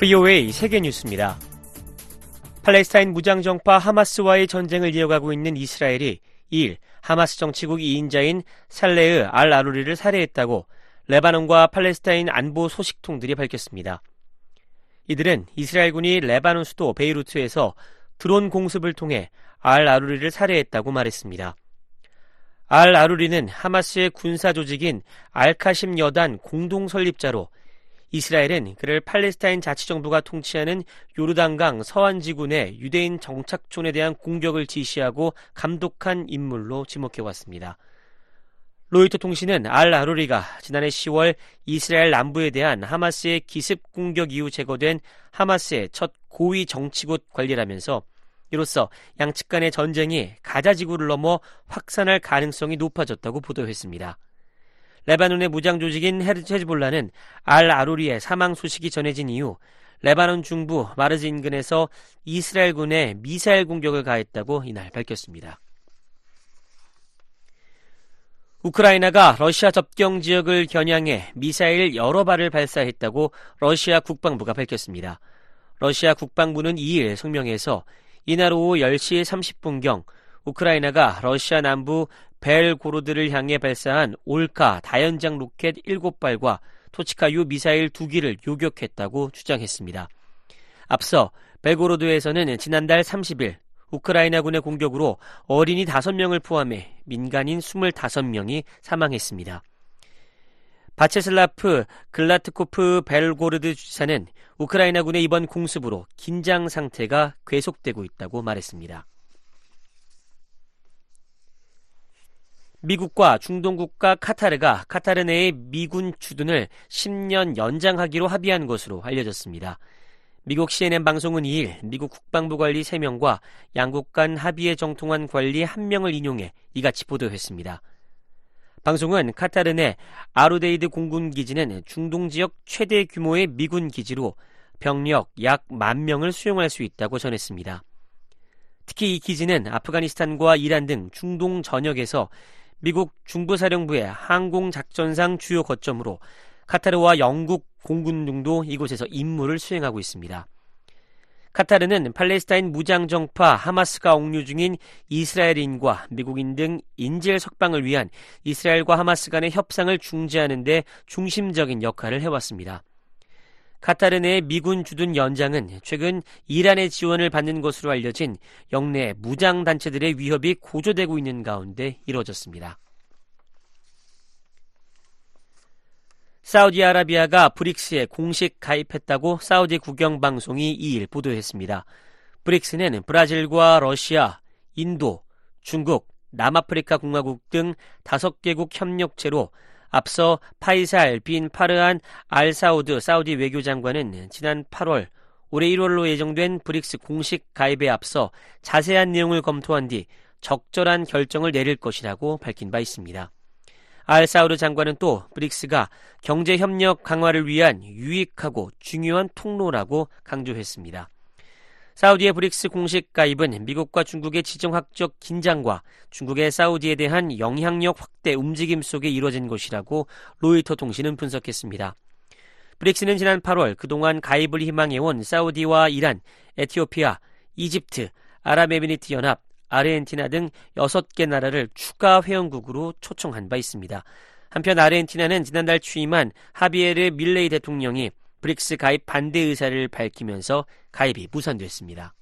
VOA 세계 뉴스입니다. 팔레스타인 무장정파 하마스와의 전쟁을 이어가고 있는 이스라엘이 2일 하마스 정치국 2인자인 살레흐 알 아루리를 살해했다고 레바논과 팔레스타인 안보 소식통들이 밝혔습니다. 이들은 이스라엘군이 레바논 수도 베이루트에서 드론 공습을 통해 알 아루리를 살해했다고 말했습니다. 알 아루리는 하마스의 군사 조직인 알카심 여단 공동 설립자로 이스라엘은 그를 팔레스타인 자치정부가 통치하는 요르단강 서안지군의 유대인 정착촌에 대한 공격을 지시하고 감독한 인물로 지목해왔습니다. 로이터 통신은 알 아루리가 지난해 10월 이스라엘 남부에 대한 하마스의 기습 공격 이후 제거된 하마스의 첫 고위 정치국 관리라면서 이로써 양측 간의 전쟁이 가자 지구를 넘어 확산할 가능성이 높아졌다고 보도했습니다. 레바논의 무장 조직인 헤즈볼라는 알 아루리의 사망 소식이 전해진 이후 레바논 중부 마르즈 인근에서 이스라엘군의 미사일 공격을 가했다고 이날 밝혔습니다. 우크라이나가 러시아 접경 지역을 겨냥해 미사일 여러 발을 발사했다고 러시아 국방부가 밝혔습니다. 러시아 국방부는 2일 성명에서 이날 오후 10시 30분경 우크라이나가 러시아 남부 벨고로드를 향해 발사한 올카 다연장 로켓 7발과 토치카-U 미사일 2기를 요격했다고 주장했습니다. 앞서 벨고로드에서는 지난달 30일 우크라이나군의 공격으로 어린이 5명을 포함해 민간인 25명이 사망했습니다. 뱌체슬라프 글라드코프 벨고로드 주지사는 우크라이나군의 이번 공습으로 긴장 상태가 계속되고 있다고 말했습니다. 미국과 중동 국가 카타르가 카타르 내의 미군 주둔을 10년 연장하기로 합의한 것으로 알려졌습니다. 미국 CNN 방송은 2일 미국 국방부 관리 3명과 양국 간 합의에 정통한 관리 1명을 인용해 이같이 보도했습니다. 방송은 카타르 내 알우데이드 공군 기지는 중동 지역 최대 규모의 미군 기지로 병력 약 만 명을 수용할 수 있다고 전했습니다. 특히 이 기지는 아프가니스탄과 이란 등 중동 전역에서 미국 중부사령부의 항공작전상 주요 거점으로 카타르와 영국 공군 등도 이곳에서 임무를 수행하고 있습니다. 카타르는 팔레스타인 무장정파 하마스가 억류 중인 이스라엘인과 미국인 등 인질 석방을 위한 이스라엘과 하마스 간의 협상을 중재하는 데 중심적인 역할을 해왔습니다. 카타르 내 미군 주둔 연장은 최근 이란의 지원을 받는 것으로 알려진 영내 무장 단체들의 위협이 고조되고 있는 가운데 이뤄졌습니다. 사우디아라비아가 브릭스에 공식 가입했다고 사우디 국영 방송이 2일 보도했습니다. 브릭스는 브라질과 러시아, 인도, 중국, 남아프리카 공화국 등 5개국 협력체로 앞서 파이살 빈 파르한 알 사우드 사우디 외교장관은 지난 8월 올해 1월로 예정된 브릭스 공식 가입에 앞서 자세한 내용을 검토한 뒤 적절한 결정을 내릴 것이라고 밝힌 바 있습니다. 알 사우드 장관은 또 브릭스가 경제 협력 강화를 위한 유익하고 중요한 통로라고 강조했습니다. 사우디의 브릭스 공식 가입은 미국과 중국의 지정학적 긴장과 중국의 사우디에 대한 영향력 확대 움직임 속에 이뤄진 것이라고 로이터 통신은 분석했습니다. 브릭스는 지난 8월 그동안 가입을 희망해온 사우디와 이란, 에티오피아, 이집트, 아랍에미리트 연합, 아르헨티나 등 6개 나라를 추가 회원국으로 초청한 바 있습니다. 한편 아르헨티나는 지난달 취임한 하비에르 밀레이 대통령이 브릭스 가입 반대 의사를 밝히면서 가입이 무산됐습니다.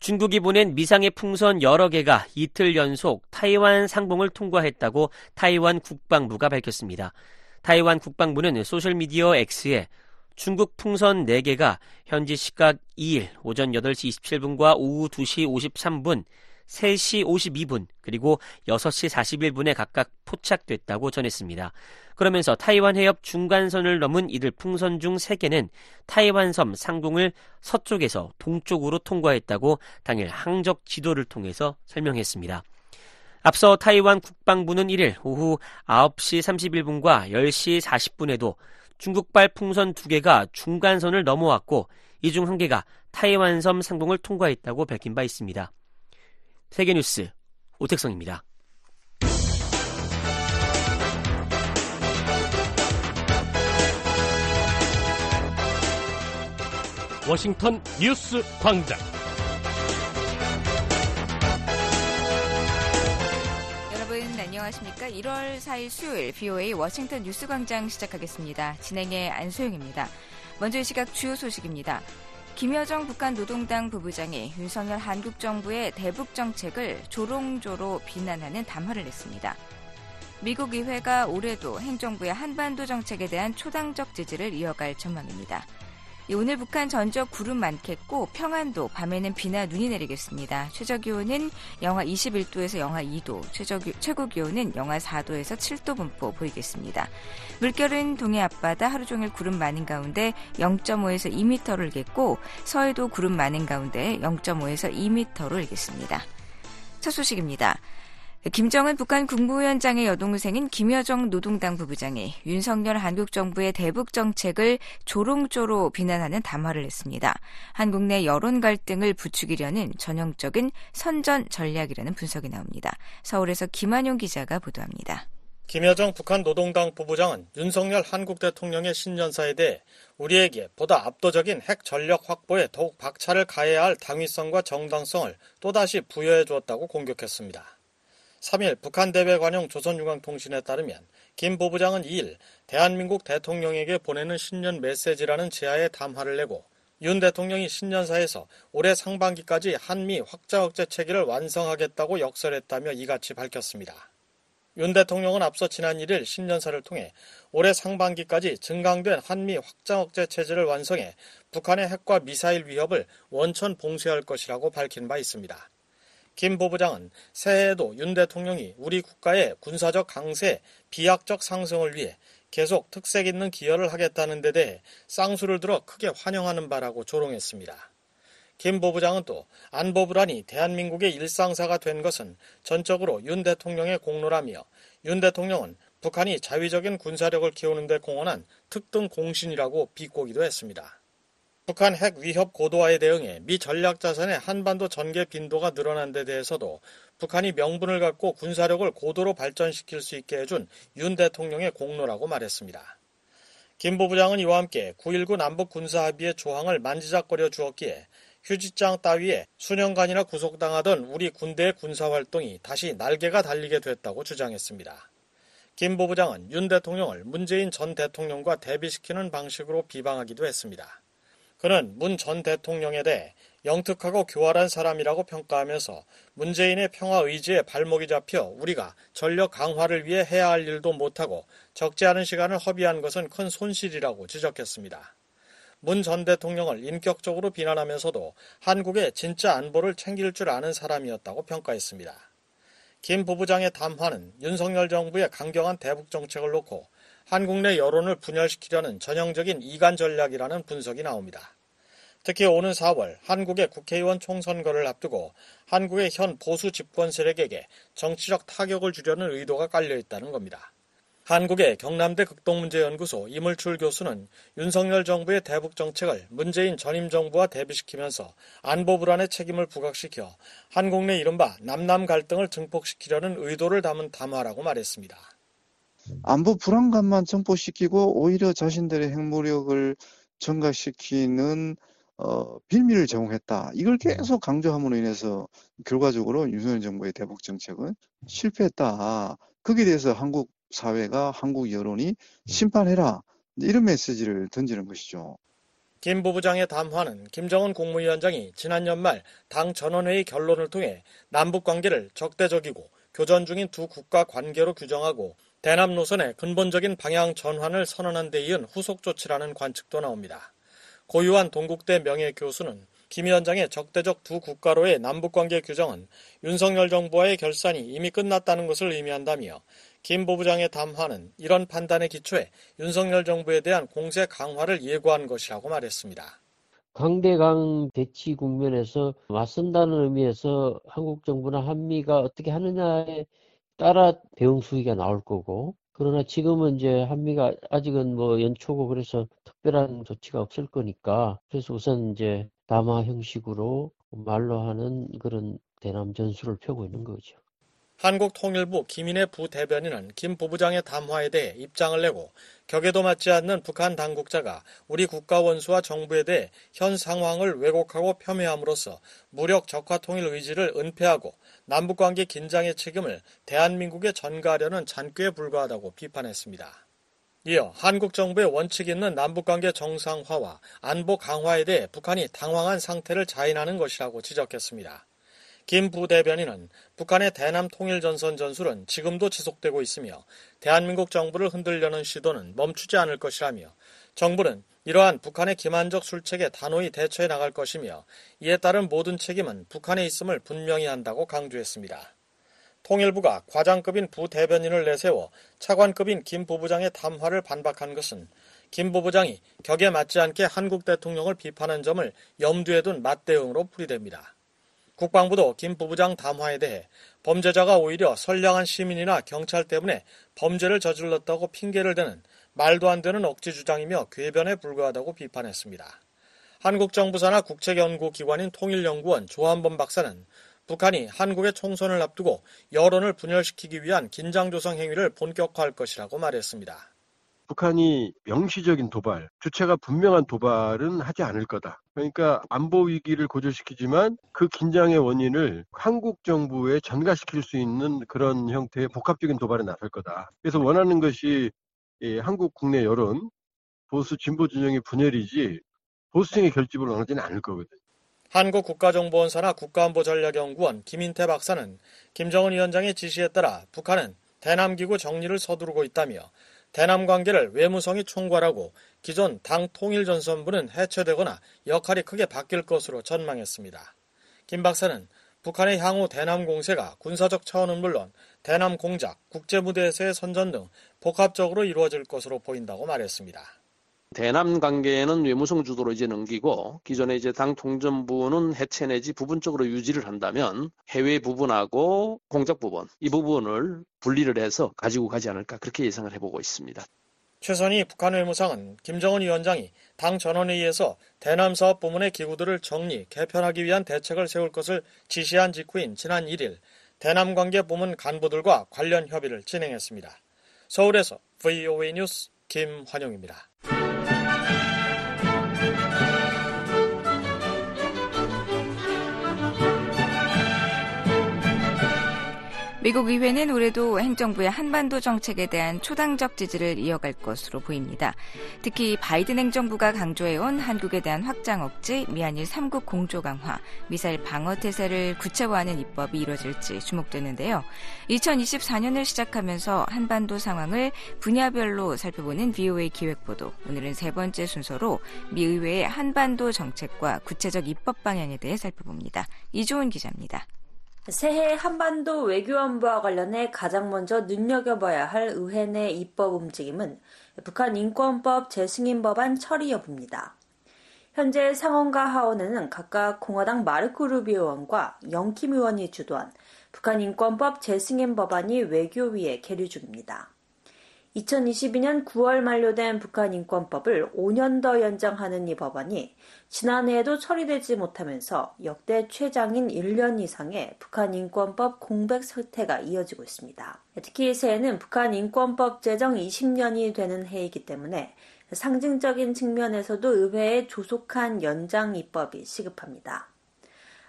중국이 보낸 미상의 풍선 여러 개가 이틀 연속 타이완 상공을 통과했다고 타이완 국방부가 밝혔습니다. 타이완 국방부는 소셜미디어 X에 중국 풍선 4개가 현지 시각 2일 오전 8시 27분과 오후 2시 53분 3시 52분 그리고 6시 41분에 각각 포착됐다고 전했습니다. 그러면서 타이완 해협 중간선을 넘은 이들 풍선 중 3개는 타이완섬 상공을 서쪽에서 동쪽으로 통과했다고 당일 항적 지도를 통해서 설명했습니다. 앞서 타이완 국방부는 1일 오후 9시 31분과 10시 40분에도 중국발 풍선 2개가 중간선을 넘어왔고 이 중 1개가 타이완섬 상공을 통과했다고 밝힌 바 있습니다. 세계뉴스 오택성입니다. 워싱턴 뉴스 광장. 여러분 안녕하십니까? 1월 4일 수요일 BOA 워싱턴 뉴스 광장 시작하겠습니다. 진행의 안소영입니다. 먼저 이 시각 주요 소식입니다. 김여정 북한 노동당 부부장이 윤석열 한국 정부의 대북 정책을 조롱조로 비난하는 담화를 냈습니다. 미국 의회가 올해도 행정부의 한반도 정책에 대한 초당적 지지를 이어갈 전망입니다. 오늘 북한 전적 구름 많겠고 평안도 밤에는 비나 눈이 내리겠습니다. 최저 기온은 영하 21도에서 영하 2도, 최저 기, 최고 기온은 영하 4도에서 7도 분포 보이겠습니다. 물결은 동해 앞바다 하루 종일 구름 많은 가운데 0.5에서 2m를 일겠고 서해도 구름 많은 가운데 0.5에서 2m로 일겠습니다. 첫 소식입니다. 김정은 북한 국무위원장의 여동생인 김여정 노동당 부부장이 윤석열 한국 정부의 대북 정책을 조롱조로 비난하는 담화를 냈습니다. 한국 내 여론 갈등을 부추기려는 전형적인 선전 전략이라는 분석이 나옵니다. 서울에서 김한용 기자가 보도합니다. 김여정 북한 노동당 부부장은 윤석열 한국 대통령의 신년사에 대해 우리에게 보다 압도적인 핵 전력 확보에 더욱 박차를 가해야 할 당위성과 정당성을 또다시 부여해 주었다고 공격했습니다. 3일 북한 대외 관용 조선중앙통신에 따르면 김 부부장은 2일 대한민국 대통령에게 보내는 신년 메시지라는 제하의 담화를 내고 윤 대통령이 신년사에서 올해 상반기까지 한미 확자 억제 체계를 완성하겠다고 역설했다며 이같이 밝혔습니다. 윤 대통령은 앞서 지난 1일 신년사를 통해 올해 상반기까지 증강된 한미 확장 억제 체제를 완성해 북한의 핵과 미사일 위협을 원천 봉쇄할 것이라고 밝힌 바 있습니다. 김 부부장은 새해에도 윤 대통령이 우리 국가의 군사적 강세, 비약적 상승을 위해 계속 특색 있는 기여를 하겠다는 데 대해 쌍수를 들어 크게 환영하는 바라고 조롱했습니다. 김 부부장은 또 안보 불안이 대한민국의 일상사가 된 것은 전적으로 윤 대통령의 공로라며 윤 대통령은 북한이 자위적인 군사력을 키우는 데 공헌한 특등 공신이라고 비꼬기도 했습니다. 북한 핵 위협 고도화에 대응해 미 전략자산의 한반도 전개 빈도가 늘어난 데 대해서도 북한이 명분을 갖고 군사력을 고도로 발전시킬 수 있게 해준 윤 대통령의 공로라고 말했습니다. 김 부부장은 이와 함께 9.19 남북 군사합의의 조항을 만지작거려 주었기에 휴지장 따위에 수년간이나 구속당하던 우리 군대의 군사활동이 다시 날개가 달리게 됐다고 주장했습니다. 김 부부장은 윤 대통령을 문재인 전 대통령과 대비시키는 방식으로 비방하기도 했습니다. 그는 문 전 대통령에 대해 영특하고 교활한 사람이라고 평가하면서 문재인의 평화 의지에 발목이 잡혀 우리가 전력 강화를 위해 해야 할 일도 못하고 적지 않은 시간을 허비한 것은 큰 손실이라고 지적했습니다. 문 전 대통령을 인격적으로 비난하면서도 한국의 진짜 안보를 챙길 줄 아는 사람이었다고 평가했습니다. 김 부부장의 담화는 윤석열 정부의 강경한 대북 정책을 놓고 한국 내 여론을 분열시키려는 전형적인 이간 전략이라는 분석이 나옵니다. 특히 오는 4월 한국의 국회의원 총선거를 앞두고 한국의 현 보수 집권 세력에게 정치적 타격을 주려는 의도가 깔려 있다는 겁니다. 한국의 경남대 극동문제연구소 이물출 교수는 윤석열 정부의 대북 정책을 문재인 전임 정부와 대비시키면서 안보 불안의 책임을 부각시켜 한국 내 이른바 남남 갈등을 증폭시키려는 의도를 담은 담화라고 말했습니다. 안보 불안감만 증폭시키고 오히려 자신들의 핵무력을 증가시키는 어, 빌미를 제공했다. 이걸 계속 강조함으로 인해서 결과적으로 윤석열 정부의 대북 정책은 실패했다. 거기에 대해서 한국 사회가 한국 여론이 심판해라. 이런 메시지를 던지는 것이죠. 김 부부장의 담화는 김정은 국무위원장이 지난 연말 당 전원회의 결론을 통해 남북 관계를 적대적이고 교전 중인 두 국가 관계로 규정하고 대남 노선의 근본적인 방향 전환을 선언한 데 이은 후속 조치라는 관측도 나옵니다. 고유한 동국대 명예교수는 김 위원장의 적대적 두 국가로의 남북관계 규정은 윤석열 정부와의 결산이 이미 끝났다는 것을 의미한다며 김 부부장의 담화는 이런 판단에 기초해 윤석열 정부에 대한 공세 강화를 예고한 것이라고 말했습니다. 강대강 대치 국면에서 맞선다는 의미에서 한국 정부나 한미가 어떻게 하느냐에 따라 대응 수위가 나올 거고 그러나 지금은 이제 한미가 아직은 뭐 연초고 그래서 특별한 조치가 없을 거니까 그래서 우선 이제 담화 형식으로 말로 하는 그런 대남 전술을 펴고 있는 거죠. 한국통일부 김인혜 부대변인은 김 부부장의 담화에 대해 입장을 내고 격에도 맞지 않는 북한 당국자가 우리 국가 원수와 정부에 대해 현 상황을 왜곡하고 폄훼함으로써 무력 적화 통일 의지를 은폐하고 남북관계 긴장의 책임을 대한민국에 전가하려는 잔꾀에 불과하다고 비판했습니다. 이어 한국 정부의 원칙 있는 남북관계 정상화와 안보 강화에 대해 북한이 당황한 상태를 자인하는 것이라고 지적했습니다. 김 부대변인은 북한의 대남 통일 전선 전술은 지금도 지속되고 있으며 대한민국 정부를 흔들려는 시도는 멈추지 않을 것이라며 정부는 이러한 북한의 기만적 술책에 단호히 대처해 나갈 것이며 이에 따른 모든 책임은 북한에 있음을 분명히 한다고 강조했습니다. 통일부가 과장급인 부대변인을 내세워 차관급인 김 부부장의 담화를 반박한 것은 김 부부장이 격에 맞지 않게 한국 대통령을 비판한 점을 염두에 둔 맞대응으로 풀이됩니다. 국방부도 김 부부장 담화에 대해 범죄자가 오히려 선량한 시민이나 경찰 때문에 범죄를 저질렀다고 핑계를 대는 말도 안 되는 억지 주장이며 궤변에 불과하다고 비판했습니다. 한국 정부사나 국책연구기관인 통일연구원 조한범 박사는 북한이 한국의 총선을 앞두고 여론을 분열시키기 위한 긴장조성 행위를 본격화할 것이라고 말했습니다. 북한이 명시적인 도발, 주체가 분명한 도발은 하지 않을 거다. 그러니까 안보 위기를 고조시키지만 그 긴장의 원인을 한국 정부에 전가시킬 수 있는 그런 형태의 복합적인 도발에 나설 거다. 그래서 원하는 것이 한국 국내 여론, 보수 진보 진영의 분열이지 보수층의 결집을 원하지는 않을 거거든요. 한국 국가정보원사나 국가안보전략연구원 김인태 박사는 김정은 위원장의 지시에 따라 북한은 대남기구 정리를 서두르고 있다며 대남 관계를 외무성이 총괄하고 기존 당 통일전선부는 해체되거나 역할이 크게 바뀔 것으로 전망했습니다. 김 박사는 북한의 향후 대남 공세가 군사적 차원은 물론 대남 공작, 국제무대에서의 선전 등 복합적으로 이루어질 것으로 보인다고 말했습니다. 대남 관계에는 외무성 주도로 이제 넘기고 기존에 이제 당 통전부는 해체 내지 부분적으로 유지를 한다면 해외 부분하고 공작 부분 이 부분을 분리를 해서 가지고 가지 않을까 그렇게 예상을 해보고 있습니다. 최선희 북한 외 무상은 김정은 위원장이 당 전원회의에서 대남 사업 부문의 기구들을 정리, 개편하기 위한 대책을 세울 것을 지시한 직후인 지난 1일 대남 관계 부문 간부들과 관련 협의를 진행했습니다. 서울에서 VOA 뉴스 김환영입니다. 미국 의회는 올해도 행정부의 한반도 정책에 대한 초당적 지지를 이어갈 것으로 보입니다. 특히 바이든 행정부가 강조해온 한국에 대한 확장 억지, 미한일 3국 공조 강화, 미사일 방어 태세를 구체화하는 입법이 이뤄질지 주목되는데요. 2024년을 시작하면서 한반도 상황을 분야별로 살펴보는 VOA 기획보도. 오늘은 세 번째 순서로 미 의회의 한반도 정책과 구체적 입법 방향에 대해 살펴봅니다. 이조은 기자입니다. 새해 한반도 외교안보와 관련해 가장 먼저 눈여겨봐야 할 의회 내 입법 움직임은 북한 인권법 재승인 법안 처리 여부입니다. 현재 상원과 하원에는 각각 공화당 마르코 루비오 의원과 영킴 의원이 주도한 북한 인권법 재승인 법안이 외교위에 계류 중입니다. 2022년 9월 만료된 북한 인권법을 5년 더 연장하는 이 법안이 지난해에도 처리되지 못하면서 역대 최장인 1년 이상의 북한 인권법 공백 사태가 이어지고 있습니다. 특히 새해는 북한 인권법 제정 20년이 되는 해이기 때문에 상징적인 측면에서도 의회에 조속한 연장 입법이 시급합니다.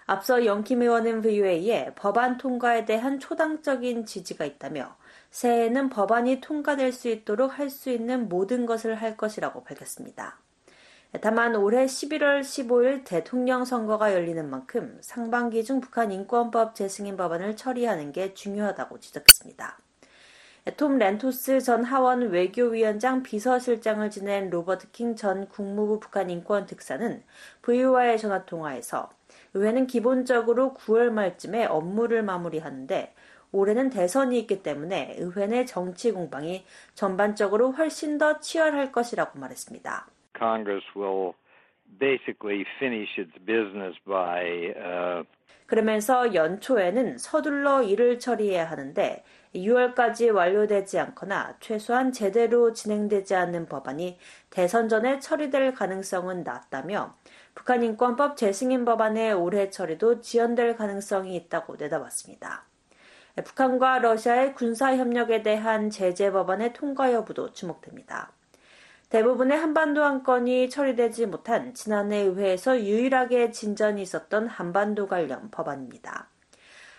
앞서 영킴 의원은 VOA에 법안 통과에 대한 초당적인 지지가 있다며 새해에는 법안이 통과될 수 있도록 할 수 있는 모든 것을 할 것이라고 밝혔습니다. 다만 올해 11월 15일 대통령 선거가 열리는 만큼 상반기 중 북한 인권법 재승인 법안을 처리하는 게 중요하다고 지적했습니다. 톰 렌토스 전 하원 외교위원장 비서실장을 지낸 로버트 킹 전 국무부 북한 인권 특사는 VOA의 전화 통화에서 의회는 기본적으로 9월 말쯤에 업무를 마무리하는데 올해는 대선이 있기 때문에 의회 내 정치 공방이 전반적으로 훨씬 더 치열할 것이라고 말했습니다. Congress will basically finish its business by uh... 그러면서 연초에는 서둘러 일을 처리해야 하는데 6월까지 완료되지 않거나 최소한 제대로 진행되지 않는 법안이 대선 전에 처리될 가능성은 낮다며 북한 인권법 재승인 법안의 올해 처리도 지연될 가능성이 있다고 내다봤습니다. 북한과 러시아의 군사 협력에 대한 제재 법안의 통과 여부도 주목됩니다. 대부분의 한반도 안건이 처리되지 못한 지난해 의회에서 유일하게 진전이 있었던 한반도 관련 법안입니다.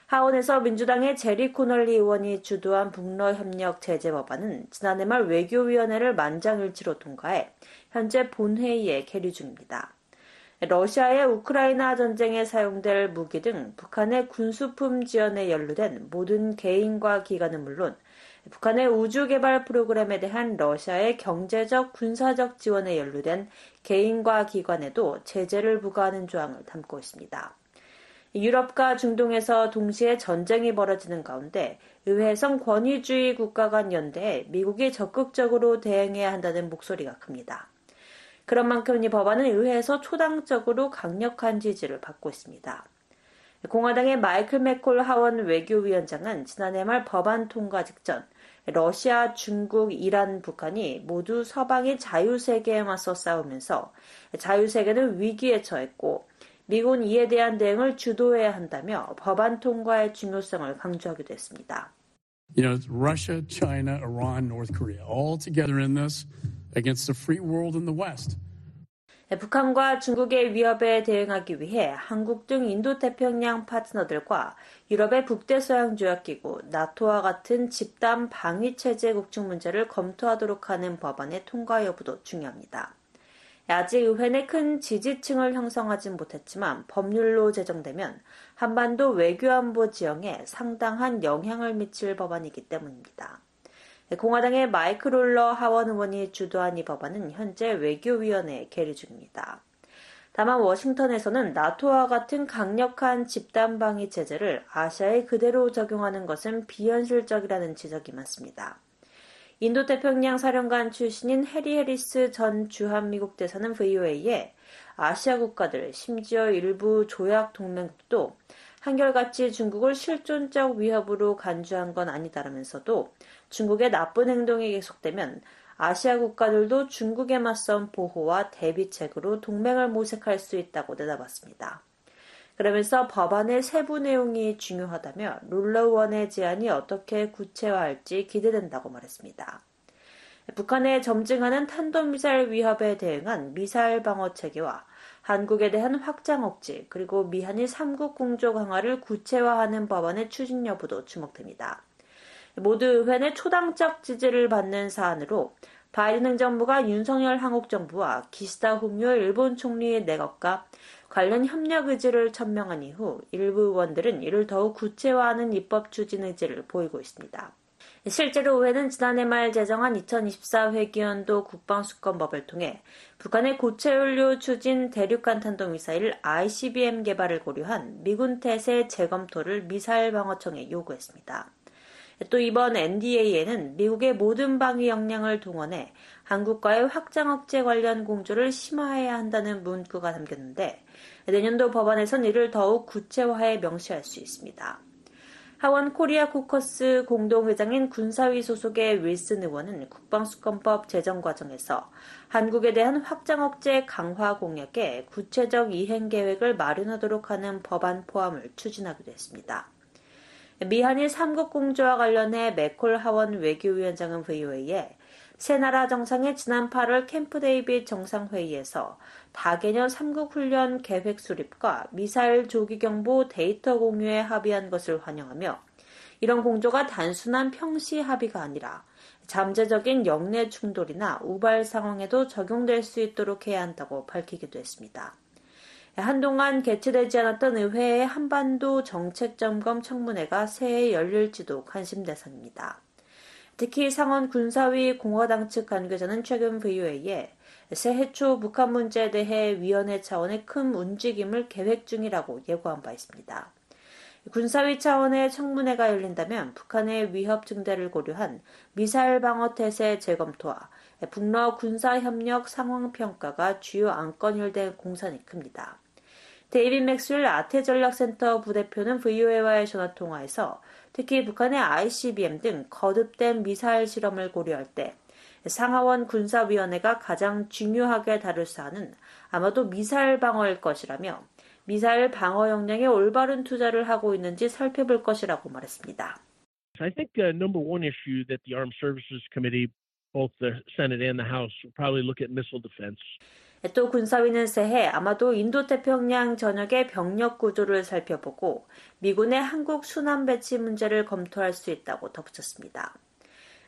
하원에서 민주당의 제리 코널리 의원이 주도한 북러 협력 제재 법안은 지난해 말 외교위원회를 만장일치로 통과해 현재 본회의에 계류 중입니다. 러시아의 우크라이나 전쟁에 사용될 무기 등 북한의 군수품 지원에 연루된 모든 개인과 기관은 물론 북한의 우주 개발 프로그램에 대한 러시아의 경제적 군사적 지원에 연루된 개인과 기관에도 제재를 부과하는 조항을 담고 있습니다. 유럽과 중동에서 동시에 전쟁이 벌어지는 가운데 의회성 권위주의 국가 간 연대에 미국이 적극적으로 대응해야 한다는 목소리가 큽니다. 그런 만큼 이 법안은 의회에서 초당적으로 강력한 지지를 받고 있습니다. 공화당의 마이클 맥콜 하원 외교위원장은 지난해 말 법안 통과 직전 러시아, 중국, 이란, 북한이 모두 서방의 자유세계에 맞서 싸우면서 자유세계는 위기에 처했고 미국은 이에 대한 대응을 주도해야 한다며 법안 통과의 중요성을 강조하기도 했습니다. You know, Russia, China, Iran, North Korea, all together in this against the free world in the West. 북한과 중국의 위협에 대응하기 위해 한국 등 인도태평양 파트너들과 유럽의 북대서양조약기구, 나토와 같은 집단 방위체제 국중 문제를 검토하도록 하는 법안의 통과 여부도 중요합니다. 아직 의회 내큰 지지층을 형성하진 못했지만 법률로 제정되면 한반도 외교안보 지형에 상당한 영향을 미칠 법안이기 때문입니다. 공화당의 마이크 롤러 하원 의원이 주도한 이 법안은 현재 외교위원회에 계류 중입니다. 다만 워싱턴에서는 나토와 같은 강력한 집단 방위 체제를 아시아에 그대로 적용하는 것은 비현실적이라는 지적이 많습니다. 인도태평양 사령관 출신인 해리 해리스 전 주한미국 대사는 VOA에 아시아 국가들, 심지어 일부 조약 동맹국도 한결같이 중국을 실존적 위협으로 간주한 건 아니다라면서도 중국의 나쁜 행동이 계속되면 아시아 국가들도 중국에 맞선 보호와 대비책으로 동맹을 모색할 수 있다고 내다봤습니다. 그러면서 법안의 세부 내용이 중요하다며 룰러원의 제안이 어떻게 구체화할지 기대된다고 말했습니다. 북한의 점증하는 탄도미사일 위협에 대응한 미사일 방어 체계와 한국에 대한 확장 억제 그리고 미한일 3국 공조 강화를 구체화하는 법안의 추진 여부도 주목됩니다. 모두 의회 초당적 지지를 받는 사안으로 바이든 행정부가 윤석열 한국 정부와 기시다 후미오 일본 총리의 내각과 관련 협력 의지를 천명한 이후 일부 의원들은 이를 더욱 구체화하는 입법 추진 의지를 보이고 있습니다. 실제로 의회는 지난해 말 제정한 2024 회기연도 국방수권법을 통해 북한의 고체연료 추진 대륙간 탄도 미사일 ICBM 개발을 고려한 미군 태세 재검토를 미사일 방어청에 요구했습니다. 또 이번 NDA에는 미국의 모든 방위 역량을 동원해 한국과의 확장 억제 관련 공조를 심화해야 한다는 문구가 담겼는데 내년도 법안에선 이를 더욱 구체화해 명시할 수 있습니다. 하원 코리아 코커스 공동회장인 군사위 소속의 윌슨 의원은 국방수권법 제정 과정에서 한국에 대한 확장 억제 강화 공약에 구체적 이행 계획을 마련하도록 하는 법안 포함을 추진하기도 했습니다. 미한일 3국 공조와 관련해 맥콜 하원 외교위원장은 VOA에 세 나라 정상의 지난 8월 캠프 데이빗 정상회의에서 다개년 3국 훈련 계획 수립과 미사일 조기 경보 데이터 공유에 합의한 것을 환영하며 이런 공조가 단순한 평시 합의가 아니라 잠재적인 역내 충돌이나 우발 상황에도 적용될 수 있도록 해야 한다고 밝히기도 했습니다. 한동안 개최되지 않았던 의회의 한반도 정책점검 청문회가 새해 열릴지도 관심 대상입니다. 특히 상원 군사위 공화당 측 관계자는 최근 VOA에 새해 초 북한 문제에 대해 위원회 차원의 큰 움직임을 계획 중이라고 예고한 바 있습니다. 군사위 차원의 청문회가 열린다면 북한의 위협 증대를 고려한 미사일 방어 태세 재검토와 북러 군사 협력 상황 평가가 주요 안건일 될 공산이 큽니다. 데이빗 맥스웰 아태 전략센터 부대표는 VOA와의 전화 통화에서 특히 북한의 ICBM 등 거듭된 미사일 실험을 고려할 때 상하원 군사위원회가 가장 중요하게 다룰 사안은 아마도 미사일 방어일 것이라며 미사일 방어 역량에 올바른 투자를 하고 있는지 살펴볼 것이라고 말했습니다. I think uh, number one issue that the Armed Services Committee, both the Senate and the House, will probably look at missile defense. 또 군사위는 새해 아마도 인도태평양 전역의 병력 구조를 살펴보고 미군의 한국 순환 배치 문제를 검토할 수 있다고 덧붙였습니다.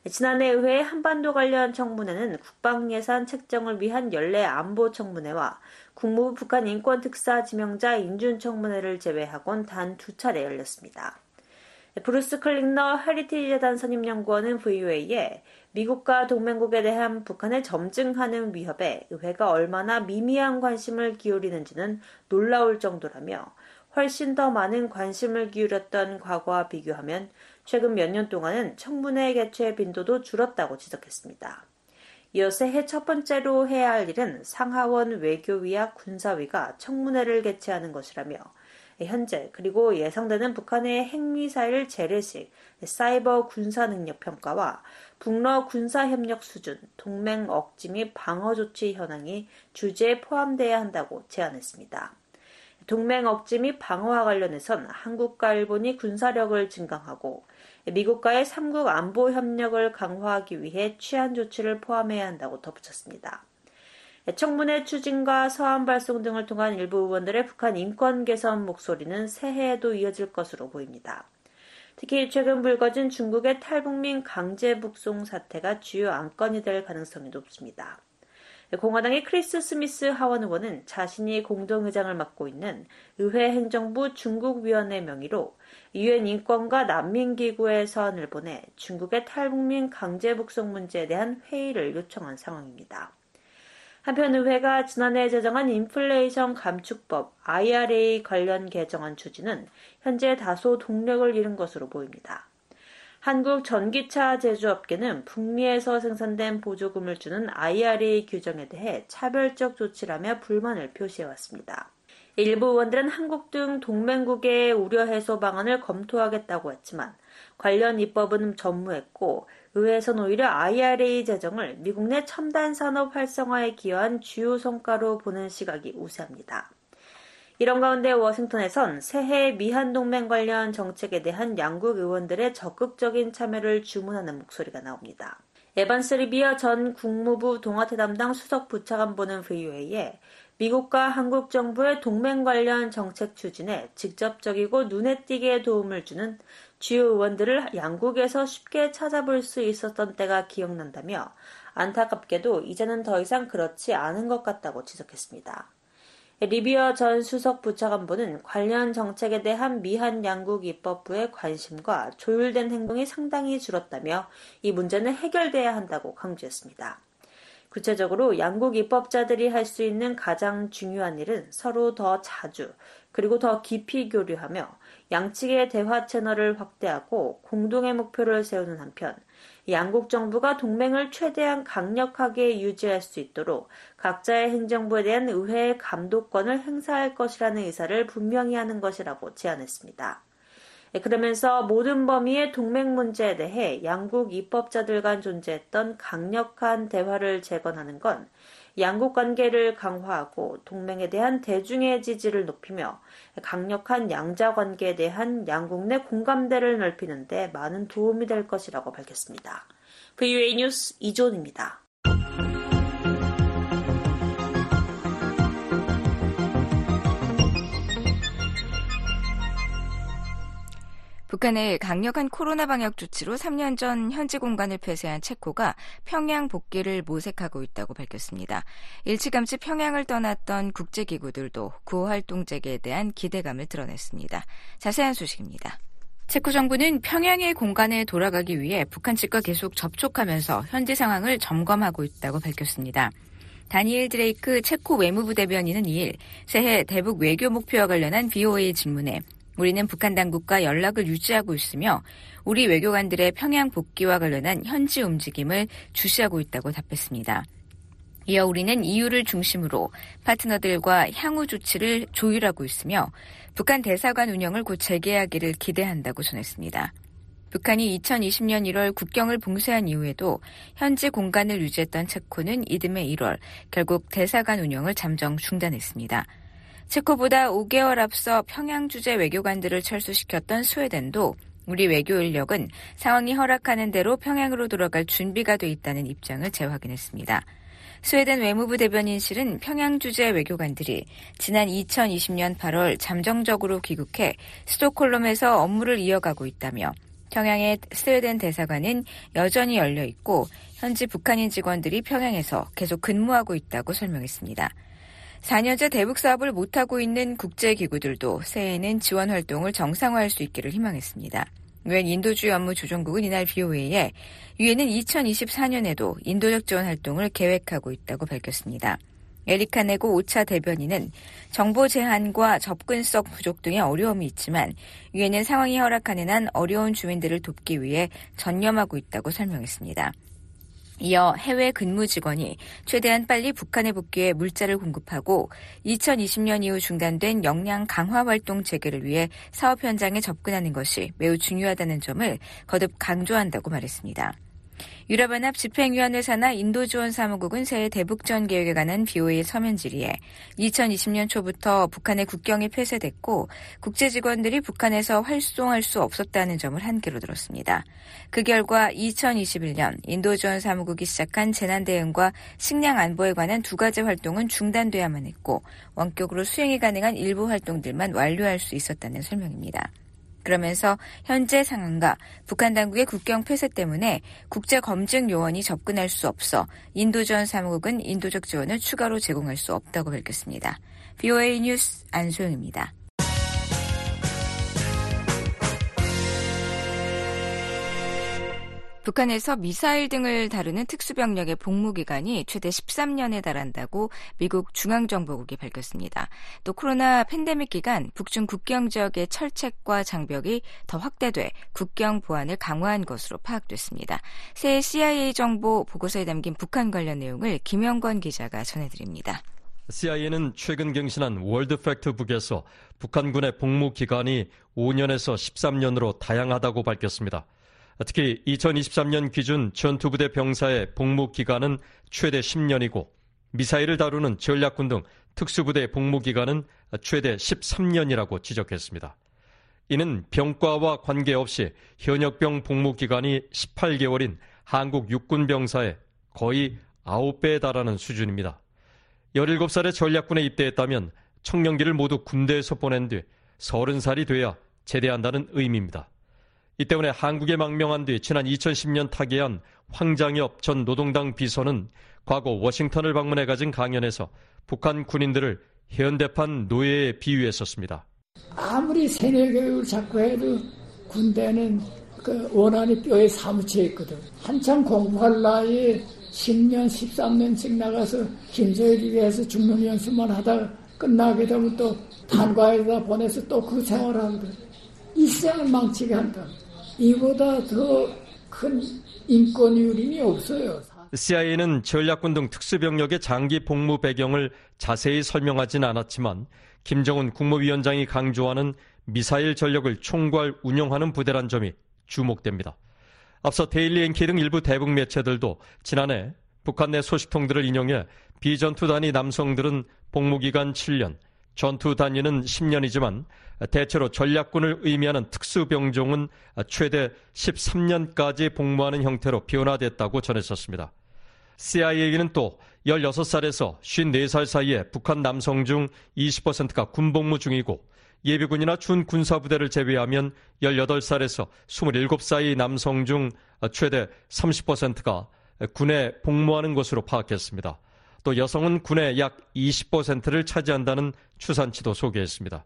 지난해 의회 한반도 관련 청문회는 국방예산 책정을 위한 연례 안보 청문회와 국무부 북한 인권특사 지명자 인준 청문회를 제외하곤 단 두 차례 열렸습니다. 브루스 클링너 헤리티지 재단 선임연구원은 VOA에 미국과 동맹국에 대한 북한의 점증하는 위협에 의회가 얼마나 미미한 관심을 기울이는지는 놀라울 정도라며 훨씬 더 많은 관심을 기울였던 과거와 비교하면 최근 몇 년 동안은 청문회 개최 빈도도 줄었다고 지적했습니다. 이어 새해 첫 번째로 해야 할 일은 상하원 외교위와 군사위가 청문회를 개최하는 것이라며 현재 그리고 예상되는 북한의 핵미사일 재래식, 사이버 군사 능력 평가와 북러 군사 협력 수준, 동맹 억지 및 방어 조치 현황이 주제에 포함돼야 한다고 제안했습니다. 동맹 억지 및 방어와 관련해선 한국과 일본이 군사력을 증강하고 미국과의 3국 안보 협력을 강화하기 위해 취한 조치를 포함해야 한다고 덧붙였습니다. 청문회 추진과 서한 발송 등을 통한 일부 의원들의 북한 인권 개선 목소리는 새해에도 이어질 것으로 보입니다. 특히 최근 불거진 중국의 탈북민 강제 북송 사태가 주요 안건이 될 가능성이 높습니다. 공화당의 크리스 스미스 하원 의원은 자신이 공동의장을 맡고 있는 의회 행정부 중국위원회 명의로 유엔 인권과 난민기구에 서한을 보내 중국의 탈북민 강제 북송 문제에 대한 회의를 요청한 상황입니다. 한편 의회가 지난해 제정한 인플레이션 감축법 IRA 관련 개정안 추진은 현재 다소 동력을 잃은 것으로 보입니다. 한국 전기차 제조업계는 북미에서 생산된 보조금을 주는 IRA 규정에 대해 차별적 조치라며 불만을 표시해왔습니다. 일부 의원들은 한국 등 동맹국의 우려 해소 방안을 검토하겠다고 했지만 관련 입법은 전무했고 의회에선 오히려 IRA 제정을 미국 내 첨단 산업 활성화에 기여한 주요 성과로 보는 시각이 우세합니다. 이런 가운데 워싱턴에선 새해 미한 동맹 관련 정책에 대한 양국 의원들의 적극적인 참여를 주문하는 목소리가 나옵니다. 에반스 리비어 전 국무부 동아태 담당 수석 부차관보는 VOA에 미국과 한국 정부의 동맹 관련 정책 추진에 직접적이고 눈에 띄게 도움을 주는 주요 의원들을 양국에서 쉽게 찾아볼 수 있었던 때가 기억난다며 안타깝게도 이제는 더 이상 그렇지 않은 것 같다고 지적했습니다. 리비어 전 수석 부차관보는 관련 정책에 대한 미한 양국 입법부의 관심과 조율된 행동이 상당히 줄었다며 이 문제는 해결돼야 한다고 강조했습니다. 구체적으로 양국 입법자들이 할 수 있는 가장 중요한 일은 서로 더 자주 그리고 더 깊이 교류하며 양측의 대화 채널을 확대하고 공동의 목표를 세우는 한편 양국 정부가 동맹을 최대한 강력하게 유지할 수 있도록 각자의 행정부에 대한 의회의 감독권을 행사할 것이라는 의사를 분명히 하는 것이라고 제안했습니다. 예, 그러면서 모든 범위의 동맹 문제에 대해 양국 입법자들 간 존재했던 강력한 대화를 재건하는 건 양국 관계를 강화하고 동맹에 대한 대중의 지지를 높이며 강력한 양자 관계에 대한 양국 내 공감대를 넓히는 데 많은 도움이 될 것이라고 밝혔습니다. VUA 뉴스 이존입니다. 북한의 강력한 코로나 방역 조치로 3년 전 현지 공간을 폐쇄한 체코가 평양 복귀를 모색하고 있다고 밝혔습니다. 일찌감치 평양을 떠났던 국제기구들도 구호 활동 재개에 대한 기대감을 드러냈습니다. 자세한 소식입니다. 체코 정부는 평양의 공간에 돌아가기 위해 북한 측과 계속 접촉하면서 현지 상황을 점검하고 있다고 밝혔습니다. 다니엘 드레이크 체코 외무부 대변인은 2일 새해 대북 외교 목표와 관련한 VOA 질문에 우리는 북한 당국과 연락을 유지하고 있으며 우리 외교관들의 평양 복귀와 관련한 현지 움직임을 주시하고 있다고 답했습니다. 이어 우리는 이유를 중심으로 파트너들과 향후 조치를 조율하고 있으며 북한 대사관 운영을 곧 재개하기를 기대한다고 전했습니다. 북한이 2020년 1월 국경을 봉쇄한 이후에도 현지 공간을 유지했던 체코는 이듬해 1월 결국 대사관 운영을 잠정 중단했습니다. 체코보다 5개월 앞서 평양 주재 외교관들을 철수시켰던 스웨덴도 우리 외교 인력은 상황이 허락하는 대로 평양으로 돌아갈 준비가 돼 있다는 입장을 재확인했습니다. 스웨덴 외무부 대변인실은 평양 주재 외교관들이 지난 2020년 8월 잠정적으로 귀국해 스톡홀름에서 업무를 이어가고 있다며 평양의 스웨덴 대사관은 여전히 열려 있고 현지 북한인 직원들이 평양에서 계속 근무하고 있다고 설명했습니다. 4년째 대북 사업을 못하고 있는 국제기구들도 새해에는 지원 활동을 정상화할 수 있기를 희망했습니다. 유엔 인도주의 업무 조정국은 이날 BOA에 유엔은 2024년에도 인도적 지원 활동을 계획하고 있다고 밝혔습니다. 에리카 네고 오차 대변인은 정보 제한과 접근성 부족 등의 어려움이 있지만 유엔은 상황이 허락하는 한 어려운 주민들을 돕기 위해 전념하고 있다고 설명했습니다. 이어 해외 근무 직원이 최대한 빨리 북한에 복귀해 물자를 공급하고 2020년 이후 중단된 역량 강화 활동 재개를 위해 사업 현장에 접근하는 것이 매우 중요하다는 점을 거듭 강조한다고 말했습니다. 유럽연합 집행위원회 산하 인도지원 사무국은 새해 대북전 계획에 관한 BOA 서면 질의에 2020년 초부터 북한의 국경이 폐쇄됐고 국제 직원들이 북한에서 활동할 수 없었다는 점을 한계로 들었습니다. 그 결과 2021년 인도지원 사무국이 시작한 재난 대응과 식량 안보에 관한 두 가지 활동은 중단돼야만 했고 원격으로 수행이 가능한 일부 활동들만 완료할 수 있었다는 설명입니다. 그러면서 현재 상황과 북한 당국의 국경 폐쇄 때문에 국제 검증 요원이 접근할 수 없어 인도 전 사무국은 인도적 지원을 추가로 제공할 수 없다고 밝혔습니다. BOA 뉴스 안소영입니다. 북한에서 미사일 등을 다루는 특수병력의 복무 기간이 최대 13년에 달한다고 미국 중앙정보국이 밝혔습니다. 또 코로나 팬데믹 기간 북중 국경 지역의 철책과 장벽이 더 확대돼 국경 보안을 강화한 것으로 파악됐습니다. 새 CIA 정보 보고서에 담긴 북한 관련 내용을 김영권 기자가 전해드립니다. CIA는 최근 경신한 월드 팩트북에서 북한군의 복무 기간이 5년에서 13년으로 다양하다고 밝혔습니다. 특히 2023년 기준 전투부대 병사의 복무 기간은 최대 10년이고 미사일을 다루는 전략군 등 특수부대 복무 기간은 최대 13년이라고 지적했습니다. 이는 병과와 관계없이 현역병 복무 기간이 18개월인 한국 육군 병사의 거의 9배에 달하는 수준입니다. 17살의 전략군에 입대했다면 청년기를 모두 군대에서 보낸 뒤 30살이 돼야 제대한다는 의미입니다. 이 때문에 한국에 망명한 뒤 지난 2010년 타계한 황장엽 전 노동당 비서는 과거 워싱턴을 방문해 가진 강연에서 북한 군인들을 현대판 노예에 비유했었습니다. 아무리 세뇌 교육을 자꾸 해도 군대는 그 원한이 뼈에 사무쳐 있거든. 한참 공부할 나이에 10년, 13년씩 나가서 김소일이 위해서 죽는 연습만 하다가 끝나게 되면 또 단과에다 보내서 또 그 생활하거든. 이 세상을 망치게 한다. 이보다 더 큰 인권 유린이 없어요. CIA는 전략군 등 특수병력의 장기 복무 배경을 자세히 설명하진 않았지만 김정은 국무위원장이 강조하는 미사일 전력을 총괄 운영하는 부대란 점이 주목됩니다. 앞서 데일리 NK 등 일부 대북 매체들도 지난해 북한 내 소식통들을 인용해 비전투 단위 남성들은 복무기간 7년, 전투 단위는 10년이지만 대체로 전략군을 의미하는 특수병종은 최대 13년까지 복무하는 형태로 변화됐다고 전했었습니다. CIA는 또 16살에서 54살 사이에 북한 남성 중 20%가 군복무 중이고 예비군이나 준군사부대를 제외하면 18살에서 27살 남성 중 최대 30%가 군에 복무하는 것으로 파악했습니다. 또 여성은 군의 약 20%를 차지한다는 추산치도 소개했습니다.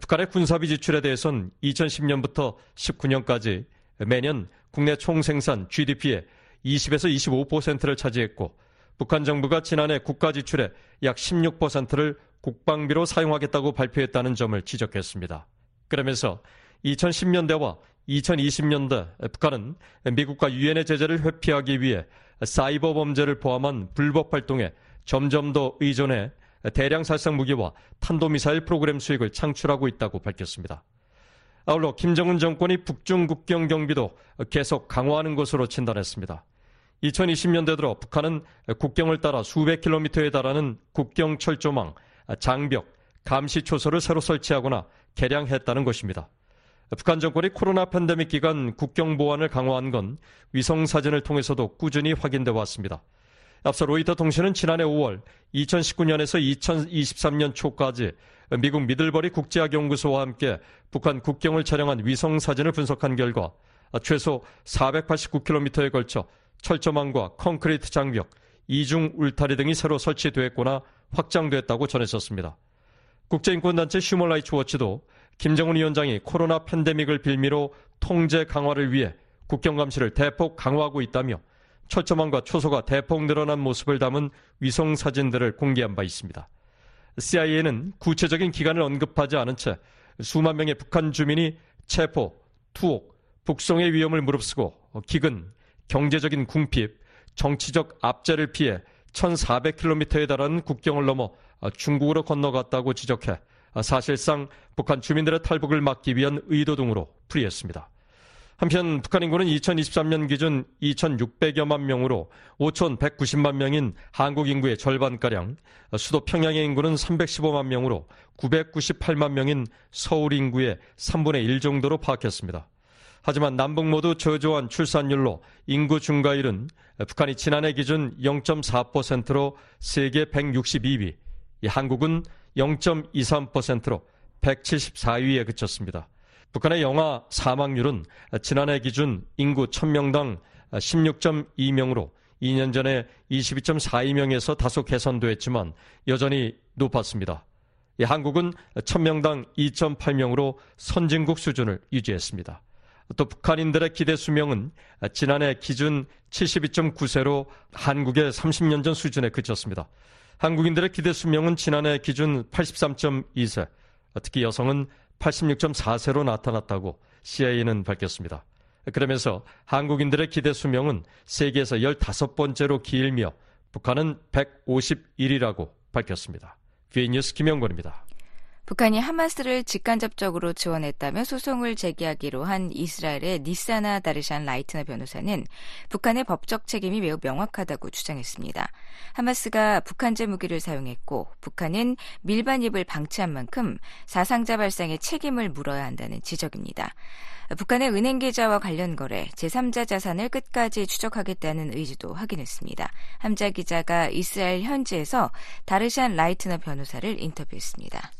북한의 군사비 지출에 대해선 2010년부터 19년까지 매년 국내 총생산 GDP의 20에서 25%를 차지했고 북한 정부가 지난해 국가 지출의 약 16%를 국방비로 사용하겠다고 발표했다는 점을 지적했습니다. 그러면서 2010년대와 2020년대 북한은 미국과 유엔의 제재를 회피하기 위해 사이버 범죄를 포함한 불법 활동에 점점 더 의존해 대량 살상 무기와 탄도미사일 프로그램 수익을 창출하고 있다고 밝혔습니다. 아울러 김정은 정권이 북중 국경 경비도 계속 강화하는 것으로 진단했습니다. 2020년대 들어 북한은 국경을 따라 수백 킬로미터에 달하는 국경 철조망, 장벽, 감시 초소를 새로 설치하거나 개량했다는 것입니다. 북한 정권이 코로나 팬데믹 기간 국경 보안을 강화한 건 위성 사진을 통해서도 꾸준히 확인돼 왔습니다. 앞서 로이터 통신은 지난해 5월 2019년에서 2023년 초까지 미국 미들버리 국제학연구소와 함께 북한 국경을 촬영한 위성 사진을 분석한 결과 최소 489km에 걸쳐 철조망과 콘크리트 장벽, 이중 울타리 등이 새로 설치됐거나 확장됐다고 전했었습니다. 국제인권단체 휴먼라이츠 워치도 김정은 위원장이 코로나 팬데믹을 빌미로 통제 강화를 위해 국경 감시를 대폭 강화하고 있다며 철조망과 초소가 대폭 늘어난 모습을 담은 위성 사진들을 공개한 바 있습니다. CIA는 구체적인 기간을 언급하지 않은 채 수만 명의 북한 주민이 체포, 투옥, 북송의 위험을 무릅쓰고 기근, 경제적인 궁핍, 정치적 압제를 피해 1,400km에 달하는 국경을 넘어 중국으로 건너갔다고 지적해 사실상 북한 주민들의 탈북을 막기 위한 의도 등으로 풀이했습니다. 한편 북한 인구는 2023년 기준 2,600여만 명으로 5,190만 명인 한국 인구의 절반가량, 수도 평양의 인구는 315만 명으로 998만 명인 서울 인구의 3분의 1 정도로 파악했습니다. 하지만 남북 모두 저조한 출산율로 인구 증가율은 북한이 지난해 기준 0.4%로 세계 162위, 한국은 0.23%로 174위에 그쳤습니다. 북한의 영아 사망률은 지난해 기준 인구 1000명당 16.2명으로 2년 전에 22.42명에서 다소 개선됐지만 여전히 높았습니다. 한국은 1000명당 2.8명으로 선진국 수준을 유지했습니다. 또 북한인들의 기대 수명은 지난해 기준 72.9세로 한국의 30년 전 수준에 그쳤습니다. 한국인들의 기대 수명은 지난해 기준 83.2세, 특히 여성은 86.4세로 나타났다고 CIA는 밝혔습니다. 그러면서 한국인들의 기대 수명은 세계에서 15번째로 길며 북한은 151이라고 밝혔습니다. 뷰이 뉴스 김영권입니다. 북한이 하마스를 직간접적으로 지원했다며 소송을 제기하기로 한 이스라엘의 니사나 다르샨 라이트너 변호사는 북한의 법적 책임이 매우 명확하다고 주장했습니다. 하마스가 북한제 무기를 사용했고 북한은 밀반입을 방치한 만큼 사상자 발생의 책임을 물어야 한다는 지적입니다. 북한의 은행 계좌와 관련 거래, 제3자 자산을 끝까지 추적하겠다는 의지도 확인했습니다. 함자 기자가 이스라엘 현지에서 다르샨 라이트너 변호사를 인터뷰했습니다.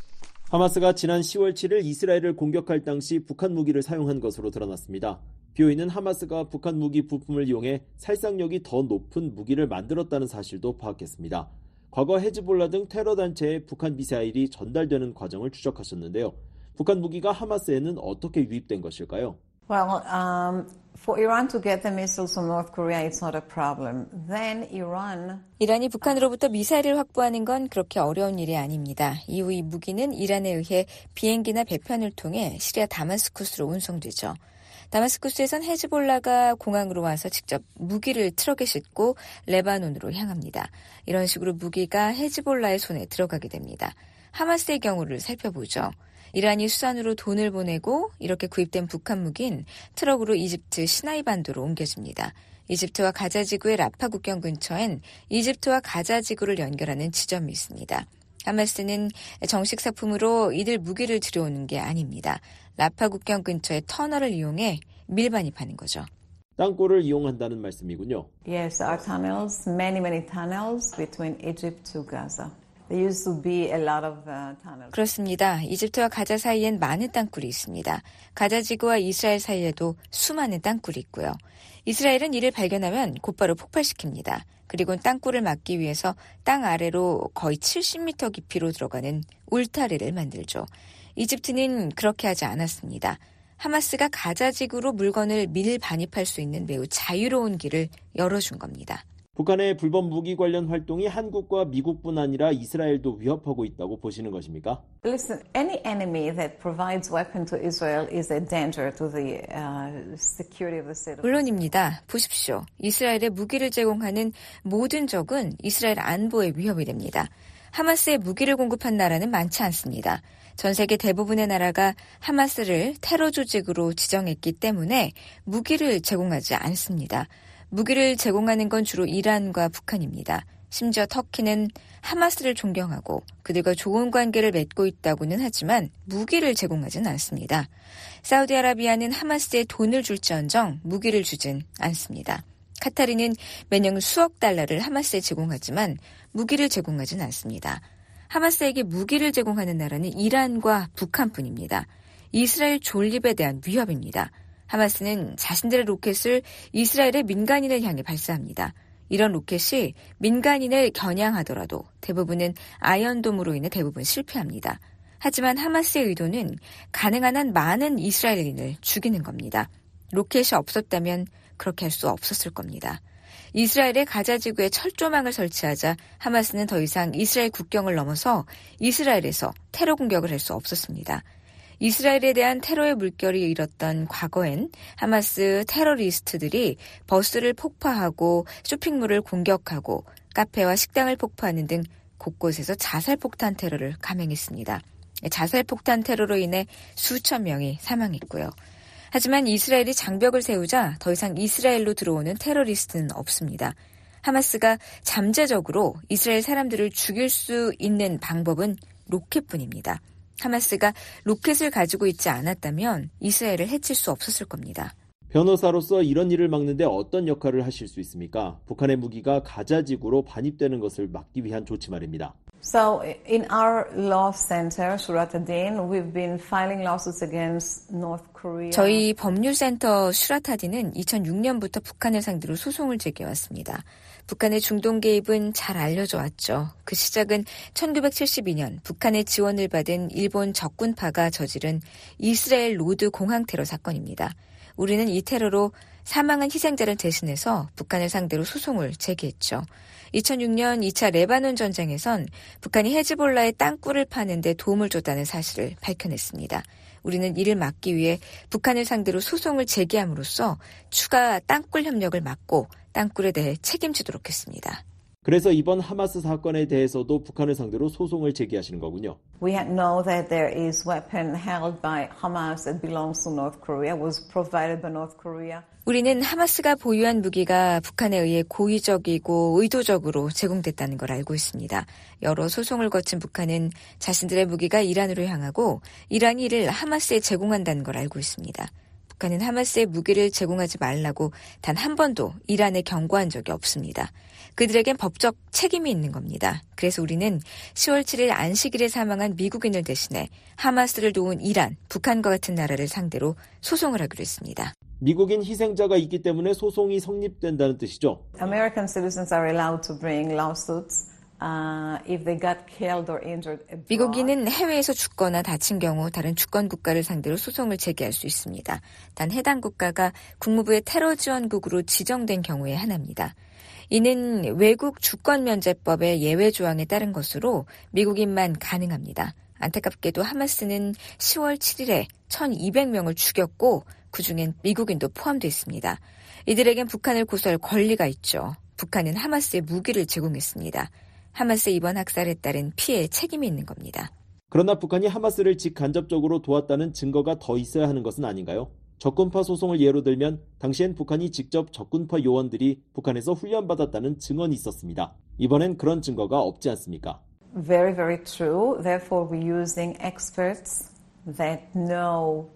하마스가 지난 10월 7일 이스라엘을 공격할 당시 북한 무기를 사용한 것으로 드러났습니다. 비오이는 하마스가 북한 무기 부품을 이용해 살상력이 더 높은 무기를 만들었다는 사실도 파악했습니다. 과거 헤즈볼라 등 테러 단체에 북한 미사일이 전달되는 과정을 추적하셨는데요. 북한 무기가 하마스에는 어떻게 유입된 것일까요? Well, um, for Iran to get the missiles from North Korea, it's not a problem. Then Iran. 이란이 북한으로부터 미사일을 확보하는 건 그렇게 어려운 일이 아닙니다. 이후 이 무기는 이란에 의해 비행기나 배편을 통해 시리아 다마스쿠스로 운송되죠. 다마스쿠스에선 헤즈볼라가 공항으로 와서 직접 무기를 트럭에 싣고 레바논으로 향합니다. 이런 식으로 무기가 헤즈볼라의 손에 들어가게 됩니다. 하마스의 경우를 살펴보죠. 이란이 수산으로 돈을 보내고 이렇게 구입된 북한 무기는 트럭으로 이집트 시나이 반도로 옮겨집니다. 이집트와 가자 지구의 라파 국경 근처엔 이집트와 가자 지구를 연결하는 지점이 있습니다. 하마스는 정식 사품으로 이들 무기를 들여오는 게 아닙니다. 라파 국경 근처의 터널을 이용해 밀반입하는 거죠. 땅굴을 이용한다는 말씀이군요. Yes, our tunnels, many, many tunnels between Egypt to Gaza. Uh. 그렇습니다. 이집트와 가자 사이엔 많은 땅굴이 있습니다. 가자 지구와 이스라엘 사이에도 수많은 땅굴이 있고요. 이스라엘은 이를 발견하면 곧바로 폭발시킵니다. 그리고 땅굴을 막기 위해서 땅 아래로 거의 70m 깊이로 들어가는 울타리를 만들죠. 이집트는 그렇게 하지 않았습니다. 하마스가 가자 지구로 물건을 밀 반입할 수 있는 매우 자유로운 길을 열어준 겁니다. 북한의 불법 무기 관련 활동이 한국과 미국뿐 아니라 이스라엘도 위협하고 있다고 보시는 것입니까? Listen, any enemy that provides weapon to Israel is a danger to the uh, security of the state. 물론입니다. 보십시오. 이스라엘에 무기를 제공하는 모든 적은 이스라엘 안보에 위협이 됩니다. 하마스에 무기를 공급한 나라는 많지 않습니다. 전 세계 대부분의 나라가 하마스를 테러 조직으로 지정했기 때문에 무기를 제공하지 않습니다. 무기를 제공하는 건 주로 이란과 북한입니다. 심지어 터키는 하마스를 존경하고 그들과 좋은 관계를 맺고 있다고는 하지만 무기를 제공하진 않습니다. 사우디아라비아는 하마스에 돈을 줄지언정 무기를 주진 않습니다. 카타르는 매년 수억 달러를 하마스에 제공하지만 무기를 제공하진 않습니다. 하마스에게 무기를 제공하는 나라는 이란과 북한뿐입니다. 이스라엘 존립에 대한 위협입니다. 하마스는 자신들의 로켓을 이스라엘의 민간인을 향해 발사합니다. 이런 로켓이 민간인을 겨냥하더라도 대부분은 아이언돔으로 인해 대부분 실패합니다. 하지만 하마스의 의도는 가능한 한 많은 이스라엘인을 죽이는 겁니다. 로켓이 없었다면 그렇게 할 수 없었을 겁니다. 이스라엘의 가자 지구에 철조망을 설치하자 하마스는 더 이상 이스라엘 국경을 넘어서 이스라엘에서 테러 공격을 할 수 없었습니다. 이스라엘에 대한 테러의 물결이 일었던 과거엔 하마스 테러리스트들이 버스를 폭파하고 쇼핑몰을 공격하고 카페와 식당을 폭파하는 등 곳곳에서 자살폭탄 테러를 감행했습니다. 자살폭탄 테러로 인해 수천 명이 사망했고요. 하지만 이스라엘이 장벽을 세우자 더 이상 이스라엘로 들어오는 테러리스트는 없습니다. 하마스가 잠재적으로 이스라엘 사람들을 죽일 수 있는 방법은 로켓뿐입니다. 하마스가 로켓을 가지고 있지 않았다면 이스라엘을 해칠 수 없었을 겁니다. 변호사로서 이런 일을 막는데 어떤 역할을 하실 수 있습니까? 북한의 무기가 가자 지구로 반입되는 것을 막기 위한 조치 말입니다. So in our law center, Shurat HaDin, we've been filing lawsuits against North Korea. 저희 법률센터 슈라트 하딘은 2006년부터 북한을 상대로 소송을 제기해왔습니다. 북한의 중동 개입은 잘 알려져 왔죠. 그 시작은 1972년 북한의 지원을 받은 일본 적군파가 저지른 이스라엘 로드 공항 테러 사건입니다. 우리는 이 테러로 사망한 희생자를 대신해서 북한을 상대로 소송을 제기했죠. 2006년 2차 레바논 전쟁에선 북한이 헤즈볼라의 땅굴을 파는데 도움을 줬다는 사실을 밝혀냈습니다. 우리는 이를 막기 위해 북한을 상대로 소송을 제기함으로써 추가 땅굴 협력을 막고 땅굴에 대해 책임지도록 했습니다. 그래서 이번 하마스 사건에 대해서도 북한을 상대로 소송을 제기하시는 거군요. We know that there is weapon held by Hamas that belongs to North Korea, was provided by North Korea. 우리는 하마스가 보유한 무기가 북한에 의해 고의적이고 의도적으로 제공됐다는 걸 알고 있습니다. 여러 소송을 거친 북한은 자신들의 무기가 이란으로 향하고 이란이 이를 하마스에 제공한다는 걸 알고 있습니다. 북한은 하마스에 무기를 제공하지 말라고 단 한 번도 이란에 경고한 적이 없습니다. 그들에겐 법적 책임이 있는 겁니다. 그래서 우리는 10월 7일 안식일에 사망한 미국인을 대신해 하마스를 도운 이란, 북한과 같은 나라를 상대로 소송을 하기로 했습니다. 미국인 희생자가 있기 때문에 소송이 성립된다는 뜻이죠. American citizens are allowed to bring lawsuits. Uh. 미국인은 해외에서 죽거나 다친 경우 다른 주권 국가를 상대로 소송을 제기할 수 있습니다. 단 해당 국가가 국무부의 테러 지원국으로 지정된 경우에 하나입니다. 이는 외국 주권 면제법의 예외 조항에 따른 것으로 미국인만 가능합니다. 안타깝게도 하마스는 10월 7일에 1,200명을 죽였고 그중엔 미국인도 포함되어 있습니다. 이들에겐 북한을 고소할 권리가 있죠. 북한은 하마스에 무기를 제공했습니다. 하마스의 이번 학살에 따른 피해에 책임이 있는 겁니다. 그러나 북한이 하마스를 직간접적으로 도왔다는 증거가 더 있어야 하는 것은 아닌가요? 적군파 소송을 예로 들면 당시엔 북한이 직접 적군파 요원들이 북한에서 훈련받았다는 증언이 있었습니다. 이번엔 그런 증거가 없지 않습니까? Very, very true. Therefore, we're using experts that know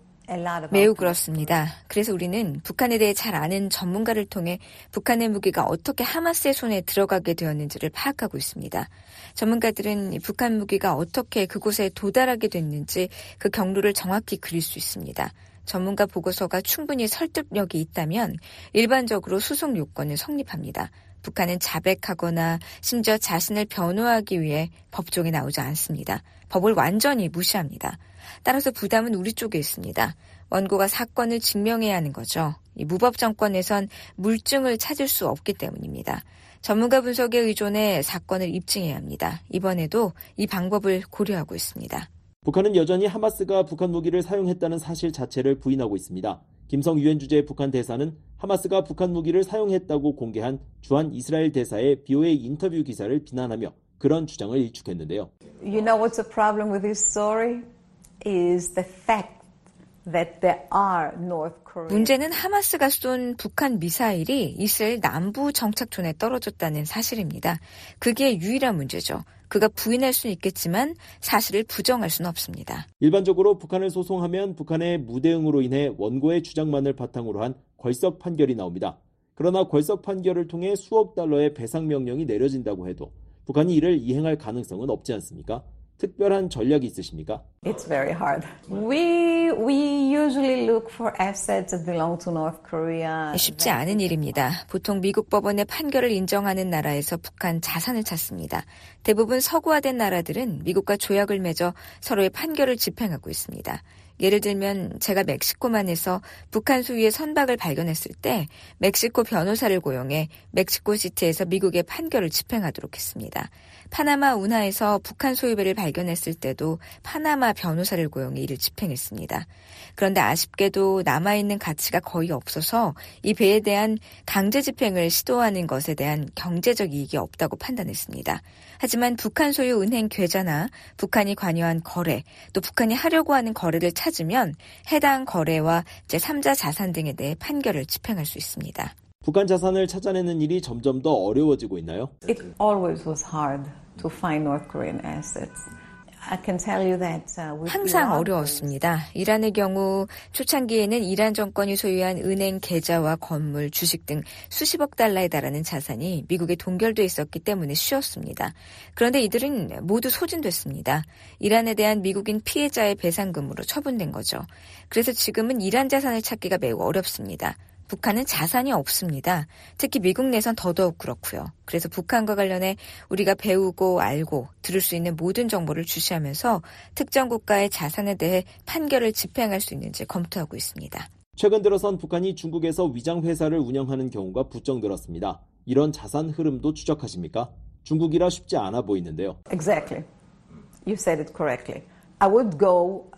매우 그렇습니다. 그래서 우리는 북한에 대해 잘 아는 전문가를 통해 북한의 무기가 어떻게 하마스의 손에 들어가게 되었는지를 파악하고 있습니다. 전문가들은 북한 무기가 어떻게 그곳에 도달하게 됐는지 그 경로를 정확히 그릴 수 있습니다. 전문가 보고서가 충분히 설득력이 있다면 일반적으로 수송 요건은 성립합니다. 북한은 자백하거나 심지어 자신을 변호하기 위해 법정에 나오지 않습니다. 법을 완전히 무시합니다. 따라서 부담은 우리 쪽에 있습니다. 원고가 사건을 증명해야 하는 거죠. 이 무법 정권에선 물증을 찾을 수 없기 때문입니다. 전문가 분석에 의존해 사건을 입증해야 합니다. 이번에도 이 방법을 고려하고 있습니다. 북한은 여전히 하마스가 북한 무기를 사용했다는 사실 자체를 부인하고 있습니다. 김성 유엔 주재 북한 대사는 하마스가 북한 무기를 사용했다고 공개한 주한 이스라엘 대사의 BOA 인터뷰 기사를 비난하며 그런 주장을 일축했는데요. You know what's the problem with this story? Is the fact that there are North Korean. 문제는 하마스가 쏜 북한 미사일이 이스라엘 남부 정착촌에 떨어졌다는 사실입니다. 그게 유일한 문제죠. 그가 부인할 수는 있겠지만 사실을 부정할 수는 없습니다. 일반적으로 북한을 소송하면 북한의 무대응으로 인해 원고의 주장만을 바탕으로 한 궐석 판결이 나옵니다. 그러나 궐석 판결을 통해 수억 달러의 배상 명령이 내려진다고 해도 북한이 이를 이행할 가능성은 없지 않습니까? 특별한 전략이 있으십니까? It's very hard. We we usually look for assets that belong to North Korea. 쉽지 않은 일입니다. 보통 미국 법원의 판결을 인정하는 나라에서 북한 자산을 찾습니다. 대부분 서구화된 나라들은 미국과 조약을 맺어 서로의 판결을 집행하고 있습니다. 예를 들면 제가 멕시코만에서 북한 소유의 선박을 발견했을 때 멕시코 변호사를 고용해 멕시코 시티에서 미국의 판결을 집행하도록 했습니다. 파나마 운하에서 북한 소유배를 발견했을 때도 파나마 변호사를 고용해 이를 집행했습니다. 그런데 아쉽게도 남아있는 가치가 거의 없어서 이 배에 대한 강제 집행을 시도하는 것에 대한 경제적 이익이 없다고 판단했습니다. 하지만 북한 소유 은행 계좌나 북한이 관여한 거래, 또 북한이 하려고 하는 거래를 찾으면 해당 거래와 제3자 자산 등에 대해 판결을 집행할 수 있습니다. 북한 자산을 찾아내는 일이 점점 더 어려워지고 있나요? It always was hard to find North Korean assets. I can tell you that uh, 항상 어려웠습니다. 이란의 경우 초창기에는 이란 정권이 소유한 은행 계좌와 건물, 주식 등 수십억 달러에 달하는 자산이 미국에 동결돼 있었기 때문에 쉬웠습니다. 그런데 이들은 모두 소진됐습니다. 이란에 대한 미국인 피해자의 배상금으로 처분된 거죠. 그래서 지금은 이란 자산을 찾기가 매우 어렵습니다. 북한은 자산이 없습니다. 특히 미국 내선 더더욱 그렇고요. 그래서 북한과 관련해 우리가 배우고 알고 들을 수 있는 모든 정보를 주시하면서 특정 국가의 자산에 대해 판결을 집행할 수 있는지 검토하고 있습니다. 최근 들어선 북한이 중국에서 위장 회사를 운영하는 경우가 부쩍 늘었습니다. 이런 자산 흐름도 추적하십니까? 중국이라 쉽지 않아 보이는데요. Exactly. You said it correctly. I would go.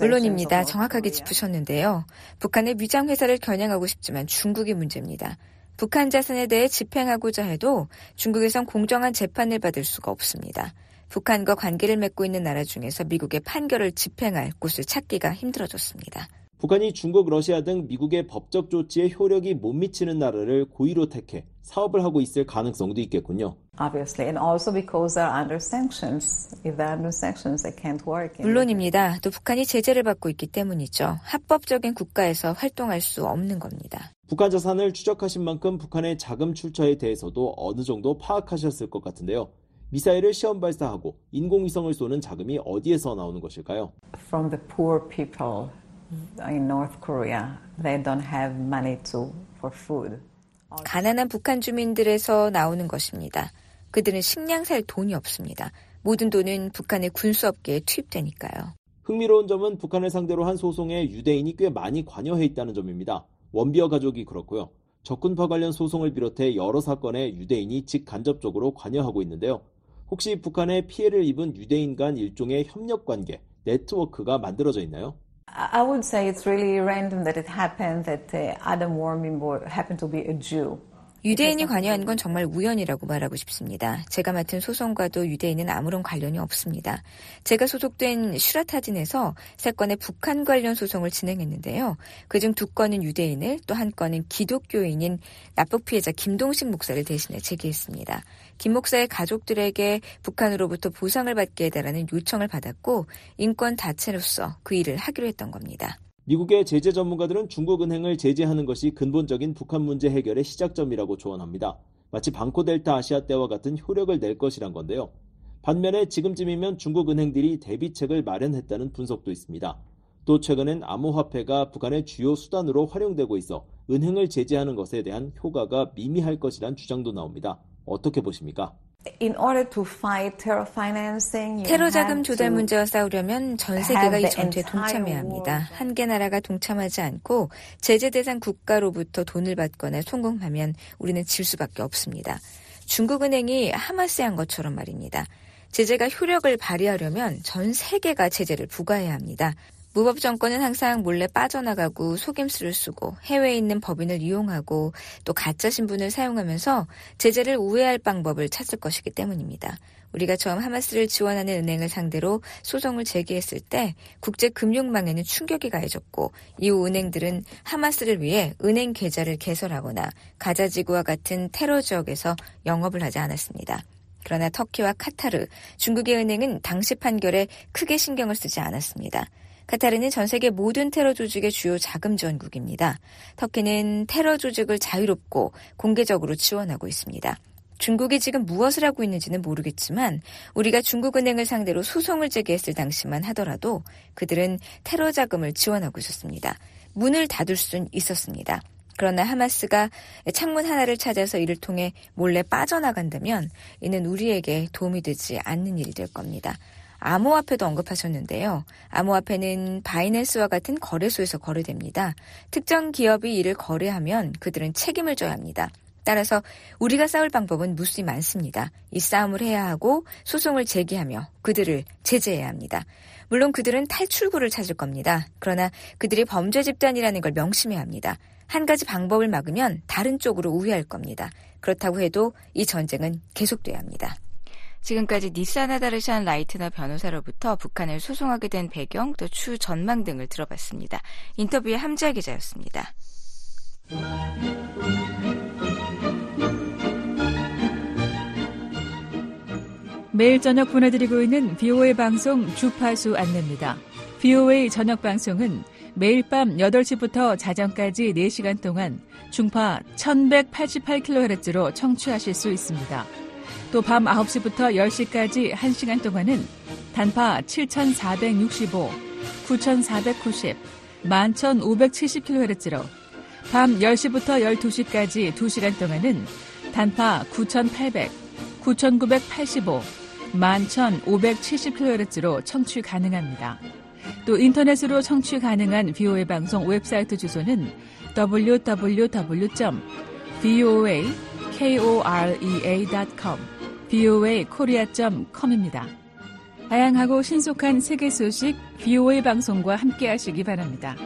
물론입니다. 정확하게. 짚으셨는데요. 북한의 위장 회사를 겨냥하고 싶지만 중국이 문제입니다. 북한 자산에 대해 집행하고자 해도 중국에선 공정한 재판을 받을 수가 없습니다. 북한과 관계를 맺고 있는 나라 중에서 미국의 판결을 집행할 곳을 찾기가 힘들어졌습니다. 북한이 중국, 러시아 등 미국의 법적 조치에 효력이 못 미치는 나라를 고의로 택해 사업을 하고 있을 가능성도 있겠군요. Obviously, and also because they're under sanctions. If they're under sanctions, they can't work. in 물론입니다. 또 북한이 제재를 받고 있기 때문이죠. 합법적인 국가에서 활동할 수 없는 겁니다. 북한 자산을 추적하신 만큼 북한의 자금 출처에 대해서도 어느 정도 파악하셨을 것 같은데요. 미사일을 시험 발사하고 인공위성을 쏘는 자금이 어디에서 나오는 것일까요? From the poor people in North Korea, they don't have money to for food. 가난한 북한 주민들에서 나오는 것입니다. 그들은 식량 살 돈이 없습니다. 모든 돈은 북한의 군수업계에 투입되니까요. 흥미로운 점은 북한을 상대로 한 소송에 유대인이 꽤 많이 관여해 있다는 점입니다. 원비어 가족이 그렇고요. 적군파 관련 소송을 비롯해 여러 사건에 유대인이 직간접적으로 관여하고 있는데요. 혹시 북한에 피해를 입은 유대인 간 일종의 협력 관계, 네트워크가 만들어져 있나요? I would say it's really random that it happened that uh, Adam Warmingbo happened to be a Jew. 유대인이 관여한 건 정말 우연이라고 말하고 싶습니다. 제가 맡은 소송과도 유대인은 아무런 관련이 없습니다. 제가 소속된 슈라타딘에서 세 건의 북한 관련 소송을 진행했는데요. 그중 두 건은 유대인을 또 한 건은 기독교인인 납북 피해자 김동식 목사를 대신해 제기했습니다. 김 목사의 가족들에게 북한으로부터 보상을 받게 해달라는 요청을 받았고 인권 다체로서 그 일을 하기로 했던 겁니다. 미국의 제재 전문가들은 중국 은행을 제재하는 것이 근본적인 북한 문제 해결의 시작점이라고 조언합니다. 마치 방코델타 아시아 때와 같은 효력을 낼 것이란 건데요. 반면에 지금쯤이면 중국 은행들이 대비책을 마련했다는 분석도 있습니다. 또 최근엔 암호화폐가 북한의 주요 수단으로 활용되고 있어 은행을 제재하는 것에 대한 효과가 미미할 것이란 주장도 나옵니다. 어떻게 보십니까? In order to fight terror financing, you 테러 자금 조달 문제와 싸우려면 전 세계가 이 전투에 동참해야 합니다. 한 개 나라가 동참하지 않고 제재 대상 국가로부터 돈을 받거나 송금하면 우리는 질 수밖에 없습니다. 중국은행이 하마스에 한 것처럼 말입니다. 제재가 효력을 발휘하려면 전 세계가 제재를 부과해야 합니다. 무법 정권은 항상 몰래 빠져나가고 속임수를 쓰고 해외에 있는 법인을 이용하고 또 가짜 신분을 사용하면서 제재를 우회할 방법을 찾을 것이기 때문입니다. 우리가 처음 하마스를 지원하는 은행을 상대로 소송을 제기했을 때 국제 금융망에는 충격이 가해졌고 이후 은행들은 하마스를 위해 은행 계좌를 개설하거나 가자 지구와 같은 테러 지역에서 영업을 하지 않았습니다. 그러나 터키와 카타르, 중국의 은행은 당시 판결에 크게 신경을 쓰지 않았습니다. 카타르는 전 세계 모든 테러 조직의 주요 자금 지원국입니다. 터키는 테러 조직을 자유롭고 공개적으로 지원하고 있습니다. 중국이 지금 무엇을 하고 있는지는 모르겠지만 우리가 중국은행을 상대로 소송을 제기했을 당시만 하더라도 그들은 테러 자금을 지원하고 있었습니다. 문을 닫을 수는 있었습니다. 그러나 하마스가 창문 하나를 찾아서 이를 통해 몰래 빠져나간다면 이는 우리에게 도움이 되지 않는 일이 될 겁니다. 암호화폐도 언급하셨는데요. 암호화폐는 바이낸스와 같은 거래소에서 거래됩니다. 특정 기업이 이를 거래하면 그들은 책임을 져야 합니다. 따라서 우리가 싸울 방법은 무수히 많습니다. 이 싸움을 해야 하고 소송을 제기하며 그들을 제재해야 합니다. 물론 그들은 탈출구를 찾을 겁니다. 그러나 그들이 범죄 집단이라는 걸 명심해야 합니다. 한 가지 방법을 막으면 다른 쪽으로 우회할 겁니다. 그렇다고 해도 이 전쟁은 계속돼야 합니다. 지금까지 니사나 다르샨 라이트너 변호사로부터 북한을 소송하게 된 배경 또 추 전망 등을 들어봤습니다. 인터뷰의 함지아 기자였습니다. 매일 저녁 보내드리고 있는 BOA 방송 주파수 안내입니다. BOA 저녁 방송은 매일 밤 8시부터 자정까지 4시간 동안 중파 1188kHz로 청취하실 수 있습니다. 또 밤 9시부터 10시까지 1시간 동안은 단파 7465, 9490, 11570kHz로 밤 10시부터 12시까지 2시간 동안은 단파 9800, 9985, 11,570kHz로 청취 가능합니다. 또 인터넷으로 청취 가능한 VOA 방송 웹사이트 주소는 www.voakorea.com, voakorea.com입니다. 다양하고 신속한 세계 소식 VOA 방송과 함께 하시기 바랍니다.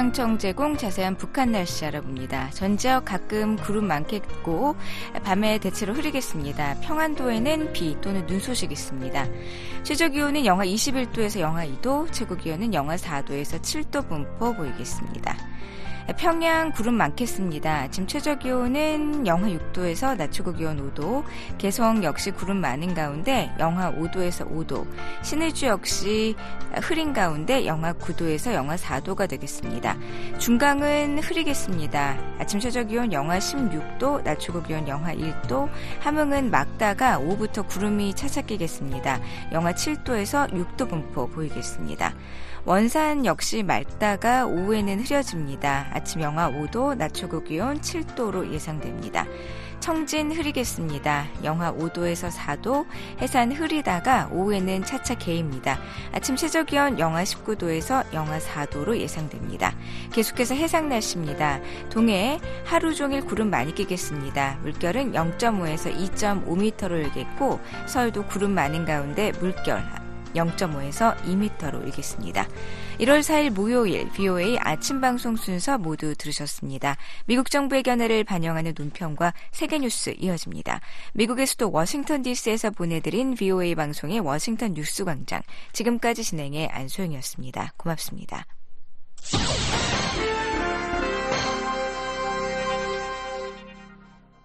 기상청 제공 자세한 북한 날씨 알아봅니다. 전 지역 가끔 구름 많겠고 밤에 대체로 흐리겠습니다. 평안도에는 비 또는 눈 소식 있습니다. 최저 기온은 영하 21도에서 영하 2도, 최고 기온은 영하 4도에서 7도 분포 보이겠습니다. 평양 구름 많겠습니다. 지금 최저 기온은 영하 6도에서 낮 최고 기온 5도, 개성 역시 구름 많은 가운데 영하 5도에서 5도, 신의주 역시 흐린 가운데 영하 9도에서 영하 4도가 되겠습니다. 중강은 흐리겠습니다. 아침 최저 기온 영하 16도, 낮 최고 기온 영하 1도, 함흥은 막다가 오후부터 구름이 차차 끼겠습니다. 영하 7도에서 6도 분포 보이겠습니다. 원산 역시 맑다가 오후에는 흐려집니다. 아침 영하 5도, 낮 최고 기온 7도로 예상됩니다. 청진 흐리겠습니다. 영하 5도에서 4도, 해산 흐리다가 오후에는 차차 개입니다. 아침 최저 기온 영하 19도에서 영하 4도로 예상됩니다. 계속해서 해상 날씨입니다. 동해 하루 종일 구름 많이 끼겠습니다. 물결은 0.5에서 2.5m로 일겠고 서울도 구름 많은 가운데 물결 0.5에서 2m로 일겠습니다. 1월 4일 목요일 VOA 아침 방송 순서 모두 들으셨습니다. 미국 정부의 견해를 반영하는 논평과 세계 뉴스 이어집니다. 미국의 수도 워싱턴 DC에서 보내드린 VOA 방송의 워싱턴 뉴스 광장. 지금까지 진행의 안소영이었습니다. 고맙습니다.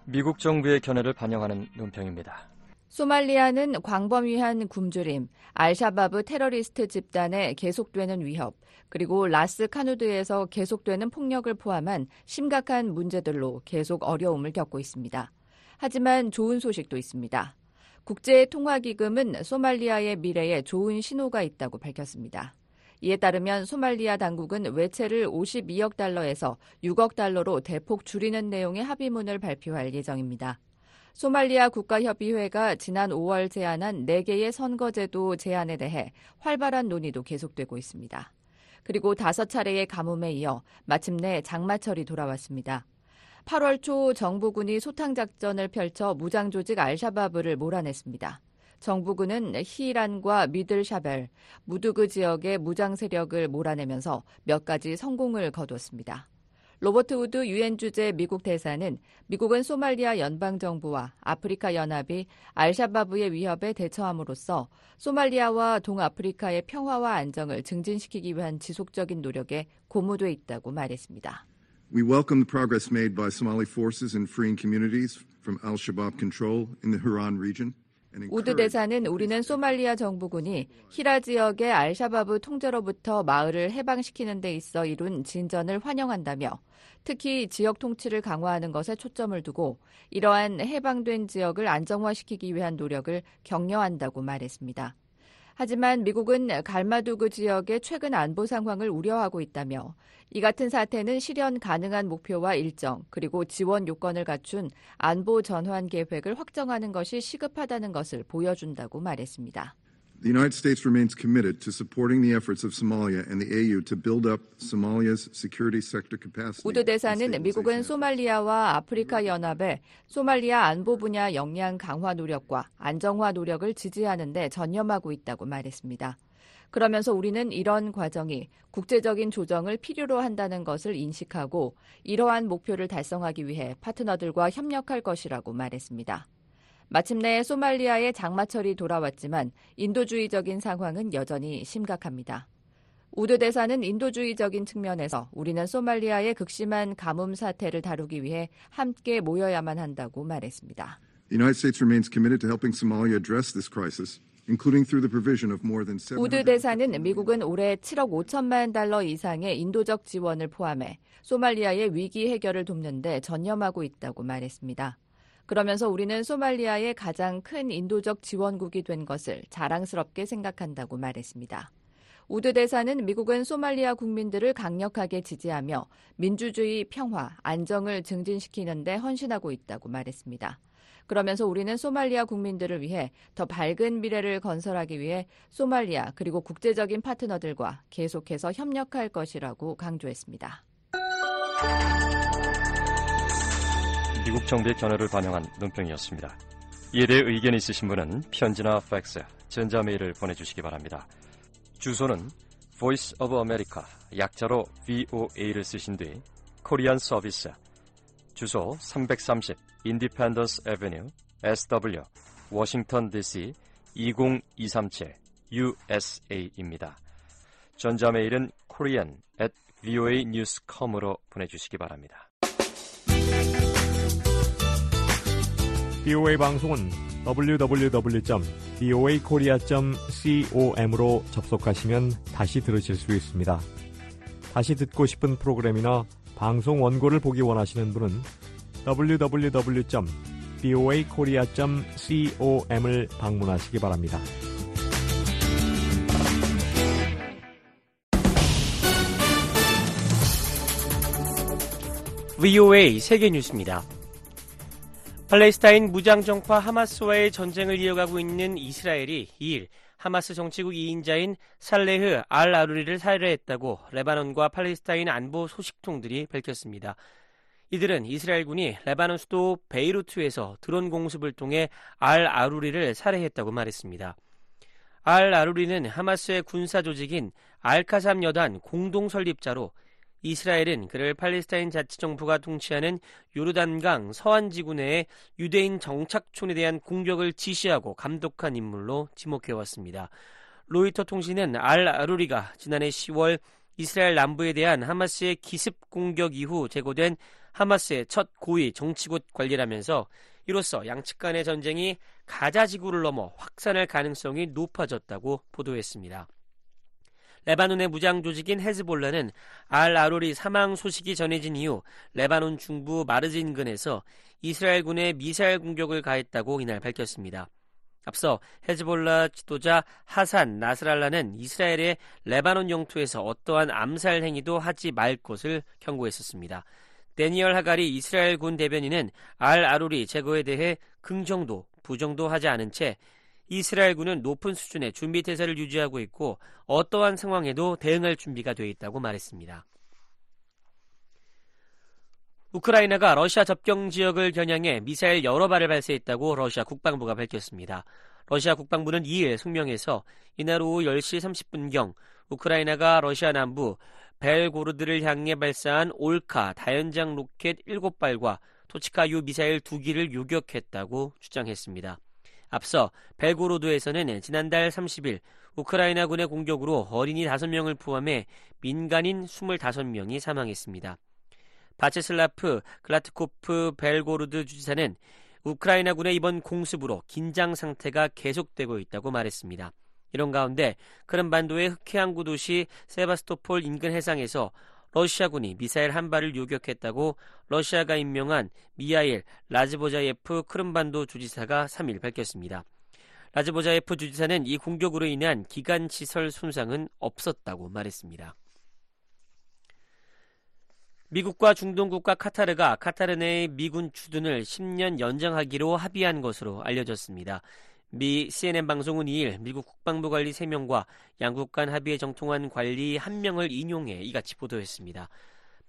미국 정부의 견해를 반영하는 논평입니다. 소말리아는 광범위한 굶주림, 알샤바브 테러리스트 집단의 계속되는 위협, 그리고 라스 카누드에서 계속되는 폭력을 포함한 심각한 문제들로 계속 어려움을 겪고 있습니다. 하지만 좋은 소식도 있습니다. 국제통화기금은 소말리아의 미래에 좋은 신호가 있다고 밝혔습니다. 이에 따르면 소말리아 당국은 외채를 52억 달러에서 6억 달러로 대폭 줄이는 내용의 합의문을 발표할 예정입니다. 소말리아 국가협의회가 지난 5월 제안한 4개의 선거제도 제안에 대해 활발한 논의도 계속되고 있습니다. 그리고 다섯 차례의 가뭄에 이어 마침내 장마철이 돌아왔습니다. 8월 초 정부군이 소탕작전을 펼쳐 무장조직 알샤바브를 몰아냈습니다. 정부군은 히란과 미들샤벨, 무두그 지역의 무장 세력을 몰아내면서 몇 가지 성공을 거뒀습니다. 로버트 우드 유엔 주재 미국 대사는 미국은 소말리아 연방 정부와 아프리카 연합이 알샤바브의 위협에 대처함으로써 소말리아와 동아프리카의 평화와 안정을 증진시키기 위한 지속적인 노력에 고무돼 있다고 말했습니다. We welcome the progress made by Somali forces in freeing communities from al-Shabaab control in the Hiran region. 우드 대사는 우리는 소말리아 정부군이 히란 지역의 알샤바브 통제로부터 마을을 해방시키는 데 있어 이룬 진전을 환영한다며 특히 지역 통치를 강화하는 것에 초점을 두고 이러한 해방된 지역을 안정화시키기 위한 노력을 격려한다고 말했습니다. 하지만 미국은 갈마두그 지역의 최근 안보 상황을 우려하고 있다며 이 같은 사태는 실현 가능한 목표와 일정 그리고 지원 요건을 갖춘 안보 전환 계획을 확정하는 것이 시급하다는 것을 보여준다고 말했습니다. The United States remains committed to supporting the efforts of Somalia and the AU to build up Somalia's security sector capacity. 우드 대사는 미국은 소말리아와 아프리카 연합의 소말리아 안보 분야 역량 강화 노력과 안정화 노력을 지지하는 데 전념하고 있다고 말했습니다. 그러면서 우리는 이런 과정이 국제적인 조정을 필요로 한다는 것을 인식하고 이러한 목표를 달성하기 위해 파트너들과 협력할 것이라고 말했습니다. 마침내 소말리아의 장마철이 돌아왔지만 인도주의적인 상황은 여전히 심각합니다. 우드 대사는 인도주의적인 측면에서 우리는 소말리아의 극심한 가뭄 사태를 다루기 위해 함께 모여야만 한다고 말했습니다. 우드 대사는 미국은 올해 7억 5천만 달러 이상의 인도적 지원을 포함해 소말리아의 위기 해결을 돕는 데 전념하고 있다고 말했습니다. 그러면서 우리는 소말리아의 가장 큰 인도적 지원국이 된 것을 자랑스럽게 생각한다고 말했습니다. 우드 대사는 미국은 소말리아 국민들을 강력하게 지지하며 민주주의, 평화, 안정을 증진시키는 데 헌신하고 있다고 말했습니다. 그러면서 우리는 소말리아 국민들을 위해 더 밝은 미래를 건설하기 위해 소말리아 그리고 국제적인 파트너들과 계속해서 협력할 것이라고 강조했습니다. 미국 정부의 견해를 반영한 논평이었습니다. 이에 대해 의견 있으신 분은 편지나 팩스, 전자메일을 보내주시기 바랍니다. 주소는 Voice of America, 약자로 VOA를 쓰신 뒤 Korean Service, 주소 330 Independence Avenue SW 워싱턴 DC 20237 USA입니다. 전자메일은 korean at voanews.com으로 보내주시기 바랍니다. BOA 방송은 www.boakorea.com으로 접속하시면 다시 들으실 수 있습니다. 다시 듣고 싶은 프로그램이나 방송 원고를 보기 원하시는 분은 www.boakorea.com을 방문하시기 바랍니다. VOA 세계 뉴스입니다. 팔레스타인 무장정파 하마스와의 전쟁을 이어가고 있는 이스라엘이 2일 하마스 정치국 2인자인 살레흐 알 아루리를 살해했다고 레바논과 팔레스타인 안보 소식통들이 밝혔습니다. 이들은 이스라엘군이 레바논 수도 베이루트에서 드론 공습을 통해 알 아루리를 살해했다고 말했습니다. 알 아루리는 하마스의 군사 조직인 알카삼 여단 공동 설립자로 이스라엘은 그를 팔레스타인 자치정부가 통치하는 요르단강 서안 지구 내의 유대인 정착촌에 대한 공격을 지시하고 감독한 인물로 지목해왔습니다. 로이터 통신은 알 아루리가 지난해 10월 이스라엘 남부에 대한 하마스의 기습 공격 이후 제고된 하마스의 첫 고위 정치국 관리라면서 이로써 양측 간의 전쟁이 가자 지구를 넘어 확산할 가능성이 높아졌다고 보도했습니다. 레바논의 무장 조직인 헤즈볼라는 알 아로리 사망 소식이 전해진 이후 레바논 중부 마르지 인근에서 이스라엘군에 미사일 공격을 가했다고 이날 밝혔습니다. 앞서 헤즈볼라 지도자 하산 나스랄라는 이스라엘에 레바논 영토에서 어떠한 암살 행위도 하지 말 것을 경고했었습니다. 데니얼 하가리 이스라엘 군 대변인은 알 아루리 제거에 대해 긍정도, 부정도 하지 않은 채 이스라엘군은 높은 수준의 준비 태세를 유지하고 있고 어떠한 상황에도 대응할 준비가 돼 있다고 말했습니다. 우크라이나가 러시아 접경 지역을 겨냥해 미사일 여러 발을 발사했다고 러시아 국방부가 밝혔습니다. 러시아 국방부는 2일 성명에서 이날 오후 10시 30분경 우크라이나가 러시아 남부 벨고르드를 향해 발사한 올카 다연장 로켓 7발과 토치카 유 미사일 2기를 요격했다고 주장했습니다. 앞서 벨고로드에서는 지난달 30일 우크라이나군의 공격으로 어린이 5명을 포함해 민간인 25명이 사망했습니다. 바체슬라프 글라트코프 벨고르드 주지사는 우크라이나군의 이번 공습으로 긴장 상태가 계속되고 있다고 말했습니다. 이런 가운데 크림반도의 흑해항구 도시 세바스토폴 인근 해상에서 러시아군이 미사일 한 발을 요격했다고 러시아가 임명한 미하일 라즈보자예프 크림반도 주지사가 3일 밝혔습니다. 라즈보자예프 주지사는 이 공격으로 인한 기간 시설 손상은 없었다고 말했습니다. 미국과 중동 국가 카타르가 카타르 내의 미군 주둔을 10년 연장하기로 합의한 것으로 알려졌습니다. 미 CNN 방송은 2일 미국 국방부 관리 3명과 양국 간 합의에 정통한 관리 1명을 인용해 이같이 보도했습니다.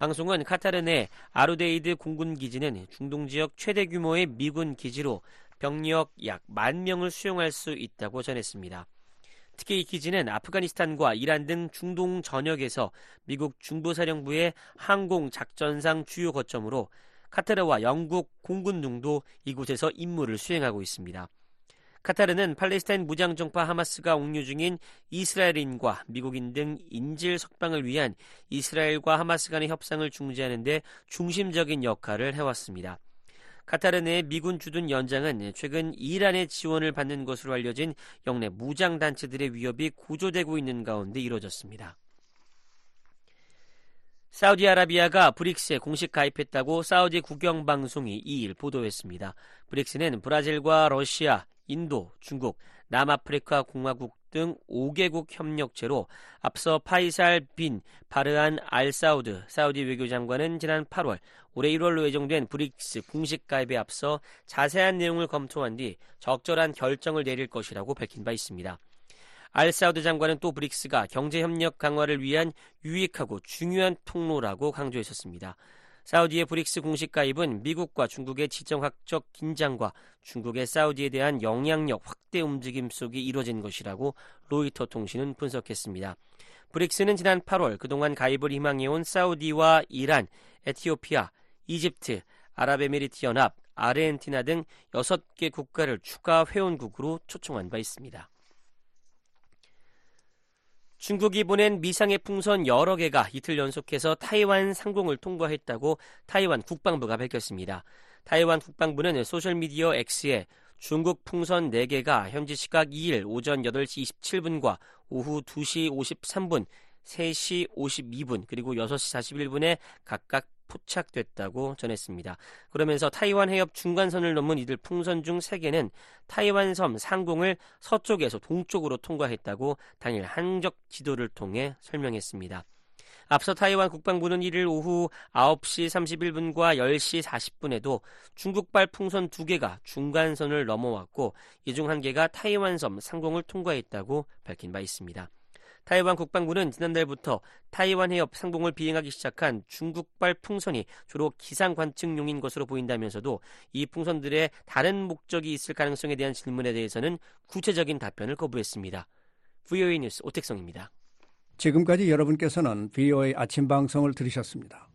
방송은 카타르 내 알우데이드 공군 기지는 중동 지역 최대 규모의 미군 기지로 병력 약 만 명을 수용할 수 있다고 전했습니다. 특히 이 기지는 아프가니스탄과 이란 등 중동 전역에서 미국 중부사령부의 항공 작전상 주요 거점으로 카타르와 영국 공군 등도 이곳에서 임무를 수행하고 있습니다. 카타르는 팔레스타인 무장정파 하마스가 옥류 중인 이스라엘인과 미국인 등 인질 석방을 위한 이스라엘과 하마스 간의 협상을 중재하는 데 중심적인 역할을 해왔습니다. 카타르 내 미군 주둔 연장은 최근 이란의 지원을 받는 것으로 알려진 영내 무장 단체들의 위협이 고조되고 있는 가운데 이뤄졌습니다. 사우디아라비아가 브릭스에 공식 가입했다고 사우디 국영방송이 2일 보도했습니다. 브릭스는 브라질과 러시아, 인도, 중국, 남아프리카 공화국 등 5개국 협력체로 앞서 파이살 빈 바르한 알 사우드 사우디 외교장관은 지난 8월 올해 1월로 예정된 브릭스 공식 가입에 앞서 자세한 내용을 검토한 뒤 적절한 결정을 내릴 것이라고 밝힌 바 있습니다. 알 사우드 장관은 또 브릭스가 경제 협력 강화를 위한 유익하고 중요한 통로라고 강조했었습니다. 사우디의 브릭스 공식 가입은 미국과 중국의 지정학적 긴장과 중국의 사우디에 대한 영향력 확대 움직임 속에 이뤄진 것이라고 로이터 통신은 분석했습니다. 브릭스는 지난 8월 그동안 가입을 희망해온 사우디와 이란, 에티오피아, 이집트, 아랍에미리트 연합, 아르헨티나 등 6개 국가를 추가 회원국으로 초청한 바 있습니다. 중국이 보낸 미상의 풍선 여러 개가 이틀 연속해서 타이완 상공을 통과했다고 타이완 국방부가 밝혔습니다. 타이완 국방부는 소셜미디어 X에 중국 풍선 4개가 현지 시각 2일 오전 8시 27분과 오후 2시 53분, 3시 52분, 그리고 6시 41분에 각각 포착됐다고 전했습니다. 그러면서 타이완 해협 중간선을 넘은 이들 풍선 중 3개는 타이완 섬 상공을 서쪽에서 동쪽으로 통과했다고 당일 항적 지도를 통해 설명했습니다. 앞서 타이완 국방부는 1일 오후 9시 31분과 10시 40분에도 중국발 풍선 2개가 중간선을 넘어왔고 이 중 1개가 타이완 섬 상공을 통과했다고 밝힌 바 있습니다. 타이완 국방부는 지난달부터 타이완 해협 상공을 비행하기 시작한 중국발 풍선이 주로 기상 관측용인 것으로 보인다면서도 이 풍선들의 다른 목적이 있을 가능성에 대한 질문에 대해서는 구체적인 답변을 거부했습니다. VOA 뉴스 오택성입니다. 지금까지 여러분께서는 VOA 아침 방송을 들으셨습니다.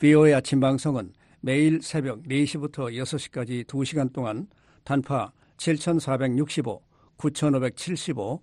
VOA 아침 방송은 매일 새벽 4시부터 6시까지 2시간 동안 단파 7465, 9575,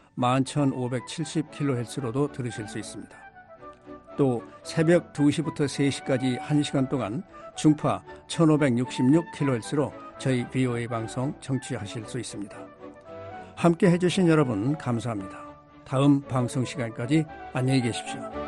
11,570kHz로도 들으실 수 있습니다. 또 새벽 2시부터 3시까지 1시간 동안 중파 1566kHz로 저희 BOA 방송 청취하실 수 있습니다. 함께 해주신 여러분 감사합니다. 다음 방송 시간까지 안녕히 계십시오.